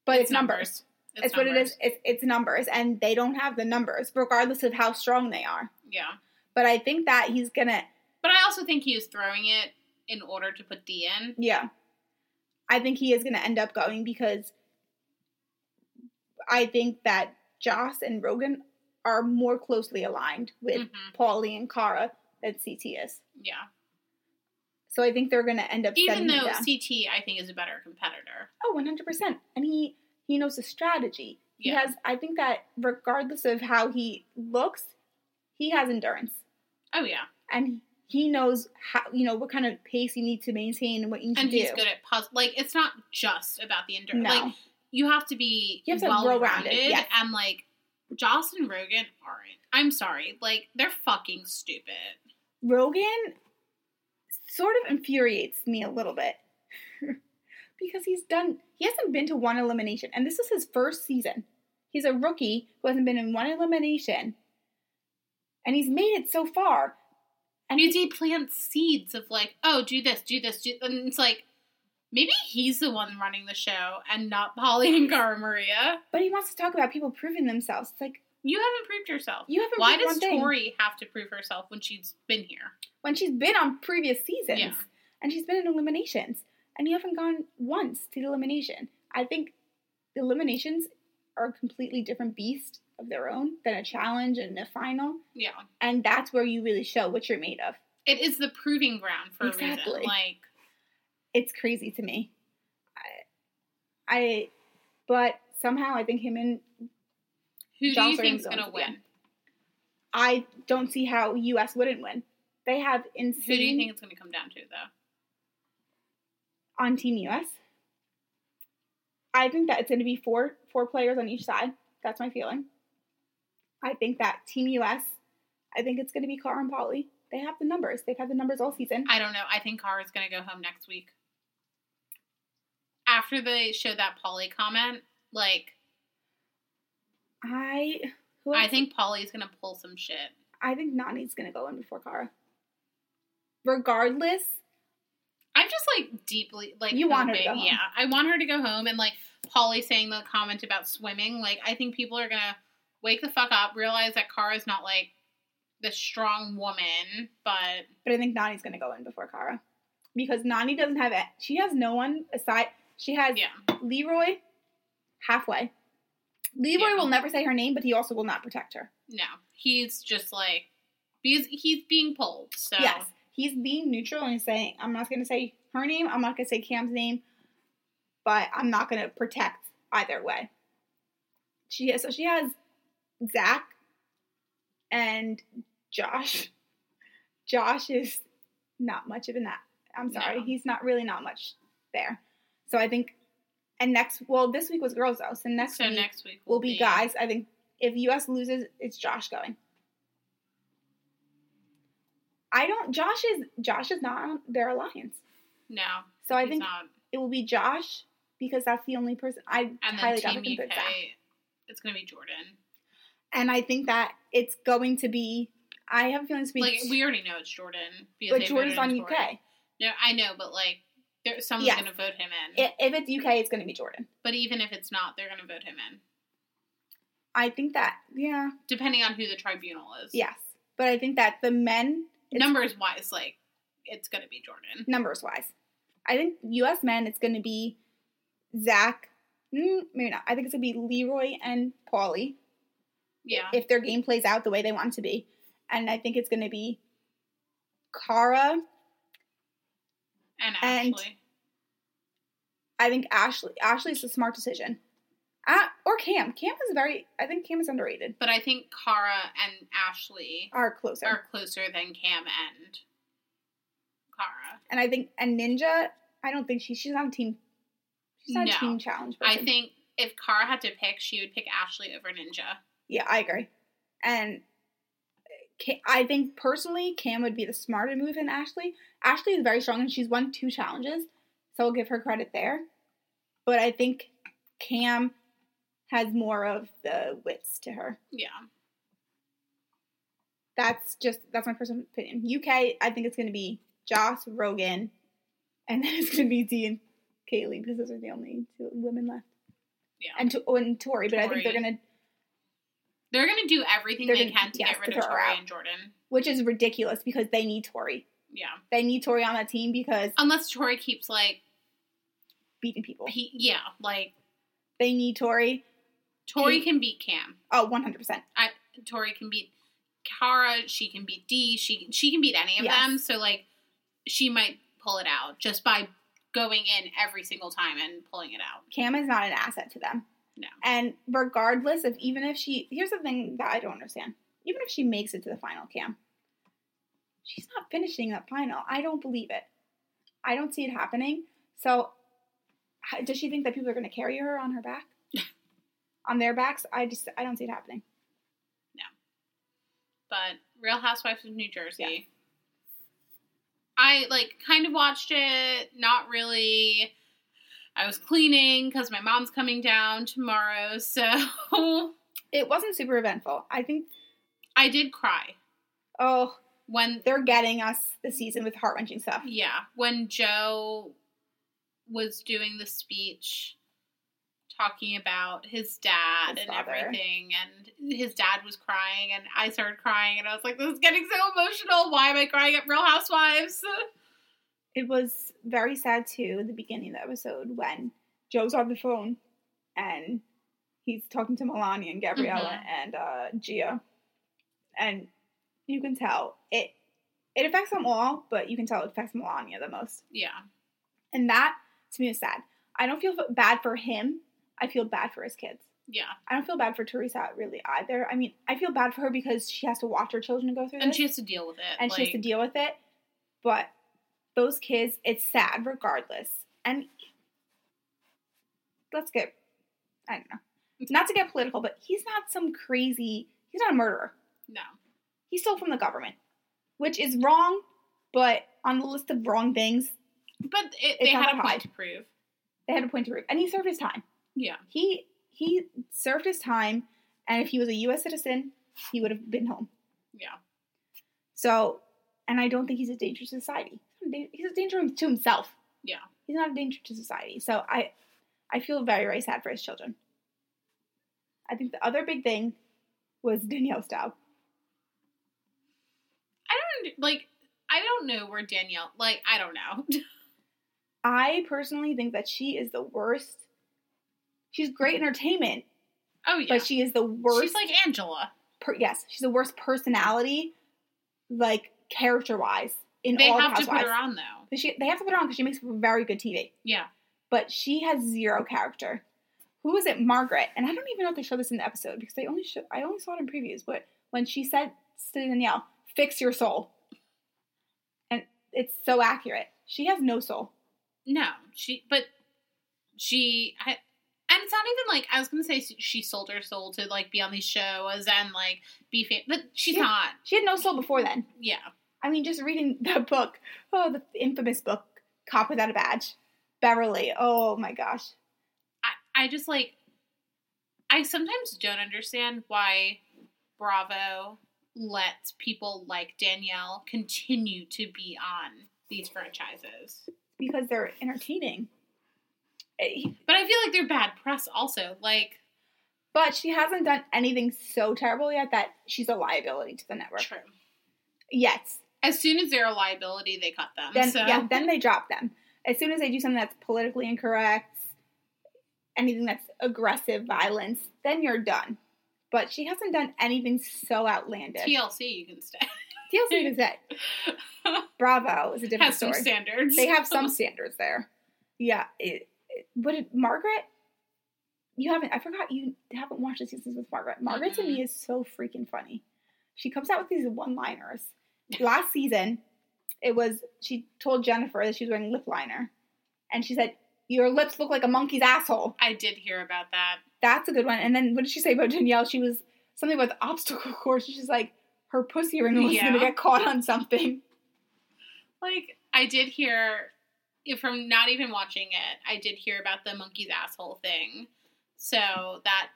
But it's, numbers. It's, what it is. It's, it's numbers, and they don't have the numbers, regardless of how strong they are. Yeah, But I think that he's gonna, but I also think he was throwing it in order to put Dee in. yeah. I think he is gonna end up going because I think that Joss and Rogan are more closely aligned with Mhm. Paulie and Cara than CT is. Yeah, So I think they're going to end up Even though. CT, I think, is a better competitor. Oh, 100%. And he he knows the strategy. He has I think that regardless of how he looks, he has endurance. Oh yeah, And he knows how you know what kind of pace you need to maintain and what you need and to do. And he's good at puzzle. Like it's not just about the endurance. no. Like you have to be You have to well well-rounded, rounded, yes. and like Joss and Rogan aren't. I'm sorry, like they're fucking stupid. Rogan sort of infuriates me a little bit. Because he's done he hasn't been to one elimination and this is his first season. He's a rookie who hasn't been in one elimination. And he's made it so far. And Because he plants seeds of like, oh, do this, do this, do, and it's like maybe he's the one running the show and not Paulie and Cara Maria. but he wants to talk about people proving themselves. It's like You haven't proved yourself. you haven't Why does. Tori have to prove herself when she's been here? when she's been on previous seasons Yeah. and she's been in eliminations and you haven't gone once to the elimination. I think the eliminations are a completely different beast of their own than a challenge and a final. Yeah. And that's where you really show what you're made of. It is the proving ground for a Exactly. reason. Like, It's crazy to me. I, I but somehow I think him and who do you think's gonna gonna win? again. I don't see how US wouldn't win. They have insane Who do you think it's gonna come down to though? On Team US. I think that it's going to be four four players on each side. That's my feeling. I think that Team US. I think it's going to be Cara and Paulie. They have the numbers. They've had the numbers all season. I don't know. I think Car is gonna go home next week. After they showed that Paulie comment, like I who I think Paulie's gonna pull some shit. I think Nany's going to go in before Cara. Regardless, I'm just like deeply like You want her to go home. Yeah, I want her to go home and like Paulie saying the comment about swimming. Like I think people are gonna wake the fuck up, realize that Cara's not like the strong woman, but but I think Nany's to go in before Cara because Nani doesn't have it. She has no one aside. She has yeah, Leroy halfway. Leroy Yeah. will never say her name, but he also will not protect her. no, he's just like because he's being pulled. So Yes, he's being neutral and saying, "I'm not going to say her name. I'm not going to say Cam's name, but I'm not going to protect either way." She has, so she has Zach and Josh. Josh is not much of an. That. I'm sorry, No. he's not really not much there. So I think, and next, well, this week was girls though, so next so week next week will be guys. I think if US loses, it's Josh going. I don't. Josh is Josh is not on their alliance, No, so I think not. it will be Josh because that's the only person I And highly doubt UK, it's gonna be Jordan. And I think that it's going to be. I have a feeling it's going Like to we already know it's Jordan. Because but Jordan's on UK. No, I know, but like, there, someone's Yes. gonna vote him in. If it's UK, it's going to be Jordan. But even if it's not, they're gonna vote him in, I think that. Yeah. depending on who the tribunal is. Yes. But I think that the men numbers wise, like it's gonna be Jordan. numbers wise. I think U.S. men, it's going to be Zach. Mm, maybe not. I think it's going to be Leroy and Paulie Yeah, if their game plays out the way they want it to be. And I think it's going to be Cara. and and- Ashley. I think Ashley. Ashley's a smart decision. Uh, or Cam. Cam is very. I think Cam is underrated. But I think Cara and Ashley Are closer. are closer than Cam and Cara. and I think and Ninja. I don't think she. She's a team. She's not No. a team challenge. I think if Cara had to pick, she would pick Ashley over Ninja. Yeah, I agree. And I think personally, Cam would be the smarter move than Ashley. Ashley is very strong and she's won two challenges, so I'll give her credit there. But I think Cam has more of the wits to her. Yeah. That's just that's my personal opinion. UK, I think it's going to be Joss, Rogan, and then it's going to be Dee and Kayleigh because those are the only two women left. Yeah. And to, oh, and Tori, but I think they're going to, They're going to do everything They're gonna- can to yes, get rid to of Tori and Jordan. which is ridiculous because they need Tori. Yeah. They need Tori on that team because Unless Tori keeps like, beating people. he, yeah, like They need Tori. Tori can beat Cam. Oh, 100%. I, Tori can beat Cara. She can beat Dee. She she can beat any of Yes. them. So like, she might pull it out just by going in every single time and pulling it out. Cam is not an asset to them. No. And regardless of even if she, here's the thing that I don't understand. Even if she makes it to the final, Cam, she's not finishing that final. I don't believe it. I don't see it happening. So, does she think that people are going to carry her on her back? On their backs? I just, I don't see it happening. No. But Real Housewives of New Jersey. Yeah. I like kind of watched it, not really. I was cleaning because my mom's coming down tomorrow, so It wasn't super eventful. I think, I did cry oh, when they're getting us the season with heart wrenching stuff. yeah when Joe was doing the speech talking about his dad His and father. everything and his dad was crying and I started crying and I was like this is getting so emotional why am I crying at Real Housewives It was very sad too at the beginning of the episode when Joe's on the phone and he's talking to Milania and Gabriella Mhm. and uh, Gia, and you can tell it. It affects them all, but you can tell it affects Milania the most, yeah and that to me is sad. I don't feel bad for him. I feel bad for his kids. yeah I don't feel bad for Teresa really either. I mean, I feel bad for her because she has to watch her children go through and this she has to deal with it and she has to deal with it. But those kids, it's sad regardless. And let's get, I don't know, not to get political, but he's not some crazy, he's not a murderer. no He stole from the government, which is wrong, but on the list of wrong things, but it, they had a point to prove they had a point to prove. And he served his time. Yeah He he served his time, and if he was a U.S. citizen, he would have been home. yeah So, and I don't think he's a danger to society. He's a danger to himself. Yeah. He's not a danger to society. So I, I feel very, very sad for his children. I think the other big thing was Danielle Staub. I don't like I don't know where Danielle like I don't know I personally think that she is the worst. She's great entertainment, oh yeah but she is the worst. she's like Angela per, yes, she's the worst personality, like character wise, in they all have the to put her on though But she, they have to put her on because she makes very good TV. yeah but she has zero character. Who is it? Margaret. And I don't even know if they show this in the episode because they only show, I only saw it in previews. But when she said to Danielle, "Fix your soul," and it's so accurate. She has no soul. no she but she I, and it's not even like I was gonna say she sold her soul to like be on these shows and like be fam- but she's Yeah. not She had no soul before then. yeah I mean, just reading that book. Oh, the infamous book, "Cop Without a Badge," Beverly. Oh my gosh. I, I just like I sometimes don't understand why Bravo lets people like Danielle continue to be on these franchises. Because they're entertaining. But I feel like they're bad press also. Like But she hasn't done anything so terrible yet that she's a liability to the network. true. Yet. As soon as they're a liability, they cut them. then so yeah, then they drop them. As soon as they do something that's politically incorrect, anything that's aggressive violence, then you're done. But she hasn't done anything so outlandish. TLC you can stay. TLC is it. Bravo is a different Has some story. standards. They have some standards there. Yeah. It, but it, Margaret, you haven't. I forgot you haven't watched the seasons with Margaret. Margaret to me is so freaking funny. She comes out with these one-liners. Last season, it was she told Jennifer that she was wearing lip liner, and she said, "Your lips look like a monkey's asshole." I did hear about that. That's a good one. And then what did she say about Danielle? She was something about the obstacle course. She's like her pussy ring was Yeah. gonna get caught on something. Like I did hear from not even watching it, I did hear about the monkey's asshole thing. So that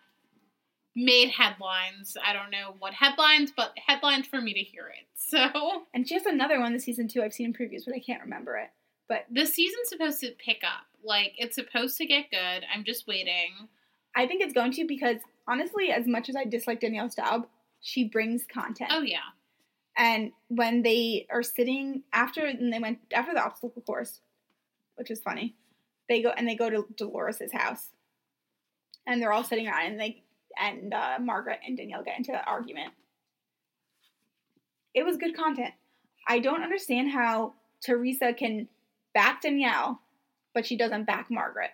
made headlines. I don't know what headlines, but headlines for me to hear it. So And she has another one this season too. I've seen in previews, but I can't remember it. But the season's supposed to pick up. Like it's supposed to get good. I'm just waiting. I think it's going to because honestly, as much as I dislike Danielle Staub, she brings content. Oh yeah. And when they are sitting after and they went after the obstacle course, which is funny, they go and they go to Dolores's house, and they're all sitting around and they and uh, Margaret and Danielle get into an argument. It was good content. I don't understand how Teresa can back Danielle, but she doesn't back Margaret.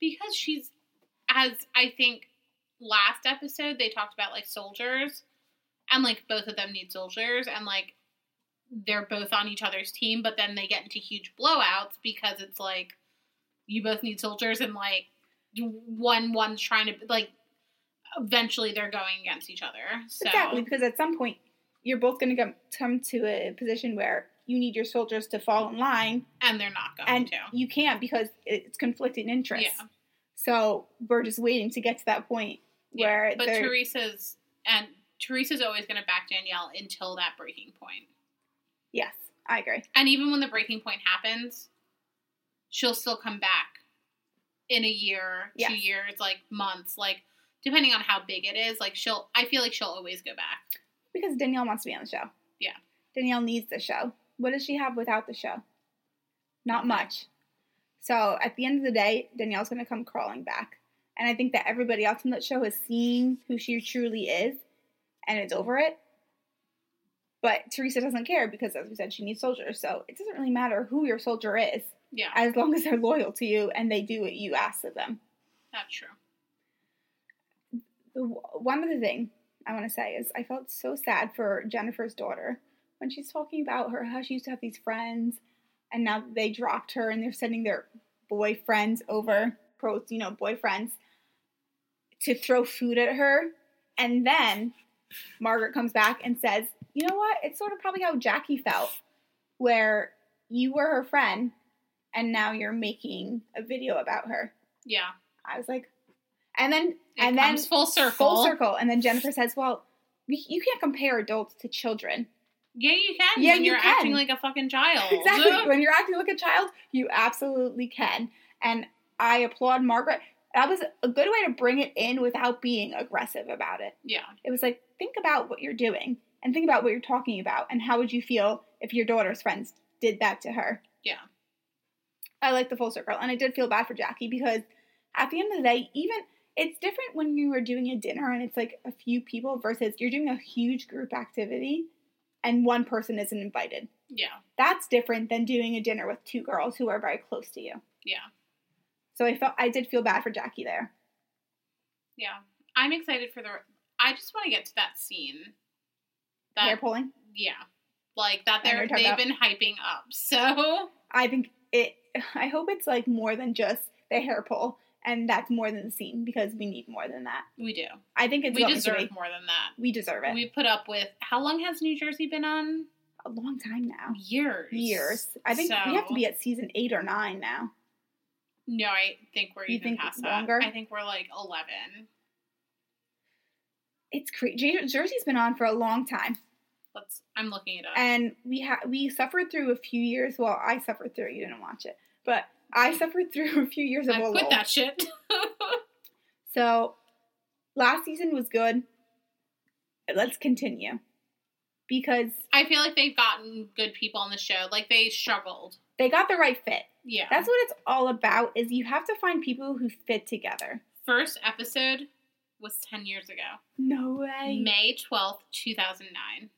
because she's as I think last episode they talked about like soldiers and like both of them need soldiers and like they're both on each other's team but then they get into huge blowouts because it's like you both need soldiers and like one one's trying to like eventually they're going against each other so. Exactly, because at some point you're both going to come to a position where you need your soldiers to fall in line, and they're not going and to. you can't because it's conflicting interests. yeah. So we're just waiting to get to that point where but Teresa's and Teresa's always going to back Danielle until that breaking point yes, I agree. And even when the breaking point happens, she'll still come back in a year, Yes. two years, like months, like depending on how big it is. Like she'll, I feel like she'll always go back. Because Danielle wants to be on the show. Yeah. Danielle needs the show. What does she have without the show? Not much. So at the end of the day, Danielle's going to come crawling back. And I think that everybody else in that show has seen who she truly is and it's over it. But Teresa doesn't care because, as we said, she needs soldiers. So it doesn't really matter who your soldier is Yeah, as long as they're loyal to you and they do what you ask of them. that's true. the one other thing I want to say is I felt so sad for Jennifer's daughter when she's talking about her how she used to have these friends and now they dropped her and they're sending their boyfriends over, quotes, you know, boyfriends, to throw food at her. And then Margaret comes back and says, you know what? It's sort of probably how Jackie felt, where you were her friend and now you're making a video about her. Yeah, I was like, and then it and then full circle. full circle. And then Jennifer says, "Well, you can't compare adults to children. Yeah, you can. Yeah, when you you're can. acting like a fucking child. exactly. When you're acting like a child, you absolutely can." And I applaud Margaret. That was a good way to bring it in without being aggressive about it. yeah, It was like, think about what you're doing and think about what you're talking about and how would you feel if your daughter's friends did that to her. Yeah. I like the full circle. And I did feel bad for Jackie because at the end of the day, even it's different when you are doing a dinner and it's like a few people versus you're doing a huge group activity and one person isn't invited. yeah, That's different than doing a dinner with two girls who are very close to you. yeah, So I felt I did feel bad for Jackie there. yeah. I'm excited for the. I just want to get to that scene. That Hair pulling. yeah, like that. they're, they've talking been hyping up. So I think it. I hope it's like more than just the hair pull, and that's more than the scene because we need more than that. we do. I think it's we deserve more than that. We deserve it. We put up with how long has New Jersey been on? a long time now. Years. Years. I think we have to be at season eight or nine now. No, I think we're You even think past longer? that. I think we're like eleven. It's crazy. Jersey's been on for a long time, Let's. I'm looking it up. and we ha- we suffered through a few years. Well, I suffered through. it. You didn't watch it, but I mm-hmm. suffered through a few years of I quit lull. that shit. So last season was good. Let's continue because I feel like they've gotten good people on the show. Like they struggled. they got the right fit. Yeah. That's what it's all about. Is you have to find people who fit together. First episode was ten years ago, No way. May twelfth, two thousand nine.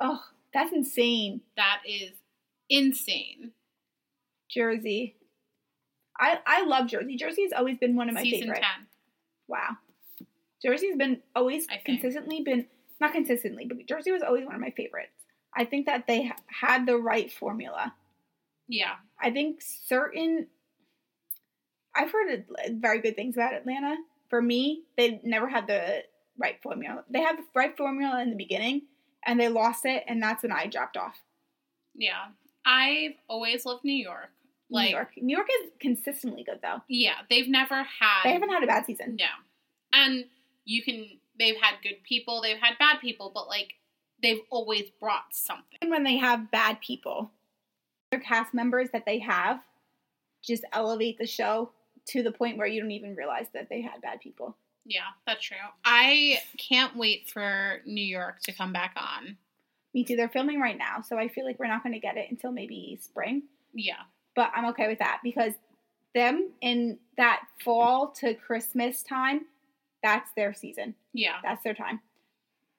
Oh, that's insane. That is insane. Jersey. I I love Jersey. Jersey's always been one of my Season favorites. ten. Wow. Jersey's been always consistently been not consistently, but Jersey was always one of my favorites. I think that they ha- had the right formula. Yeah. I think certain I've heard very good things about Atlanta. For me, they never had the right formula. They had the right formula in the beginning and they lost it and that's when I dropped off. Yeah. I've always loved New York. Like New York. New York is consistently good though. yeah, they've never had They haven't had a bad season. No. And you can they've had good people, they've had bad people, but like they've always brought something. And when they have bad people, their cast members that they have just elevate the show to the point where you don't even realize that they had bad people. Yeah, that's true. I can't wait for New York to come back on. Me too. They're filming right now, so I feel like we're not going to get it until maybe spring. Yeah. But I'm okay with that because them in that fall to Christmas time, that's their season. Yeah. That's their time.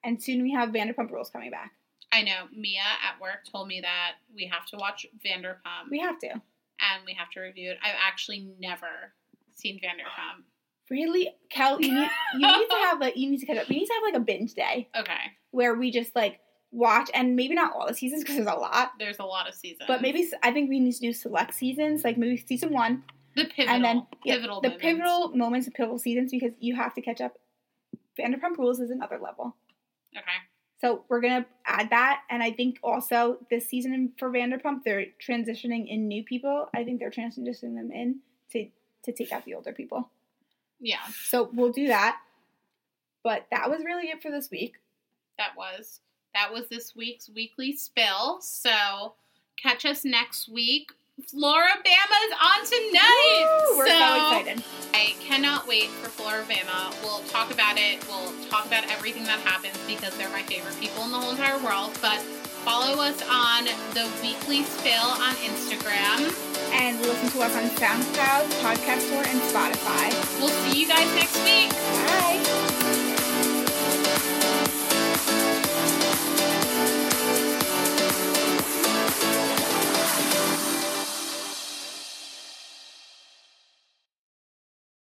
And soon we have Vanderpump Rules coming back. I know Mia at work told me that we have to watch Vanderpump We have to. And we have to review it. I've actually never seen Vanderpump. Really, Cal, you need you need to have like you need to catch up. We need to have like a binge day Okay, where we just like watch and maybe not all the seasons because there's a lot, there's a lot of seasons, but maybe I think we need to do select seasons, like maybe season one, the pivotal, and then yeah, pivotal, the moments. pivotal moments of pivotal seasons because you have to catch up. Vanderpump Rules is another level. Okay, So we're gonna add that, and I think also this season for Vanderpump, they're transitioning in new people. I think they're transitioning them in to to take out the older people. yeah, So we'll do that. But that was really it for this week. that was that was this week's weekly spill. So catch us next week. Floribama's on tonight. Woo, we're so, excited. I cannot wait for Floribama. We'll talk about it. We'll talk about everything that happens because they're my favorite people in the whole entire world. But follow us on the Weekly Spill on Instagram. And listen to us on SoundCloud, Podcast Store, and Spotify. We'll see you guys next week. Bye.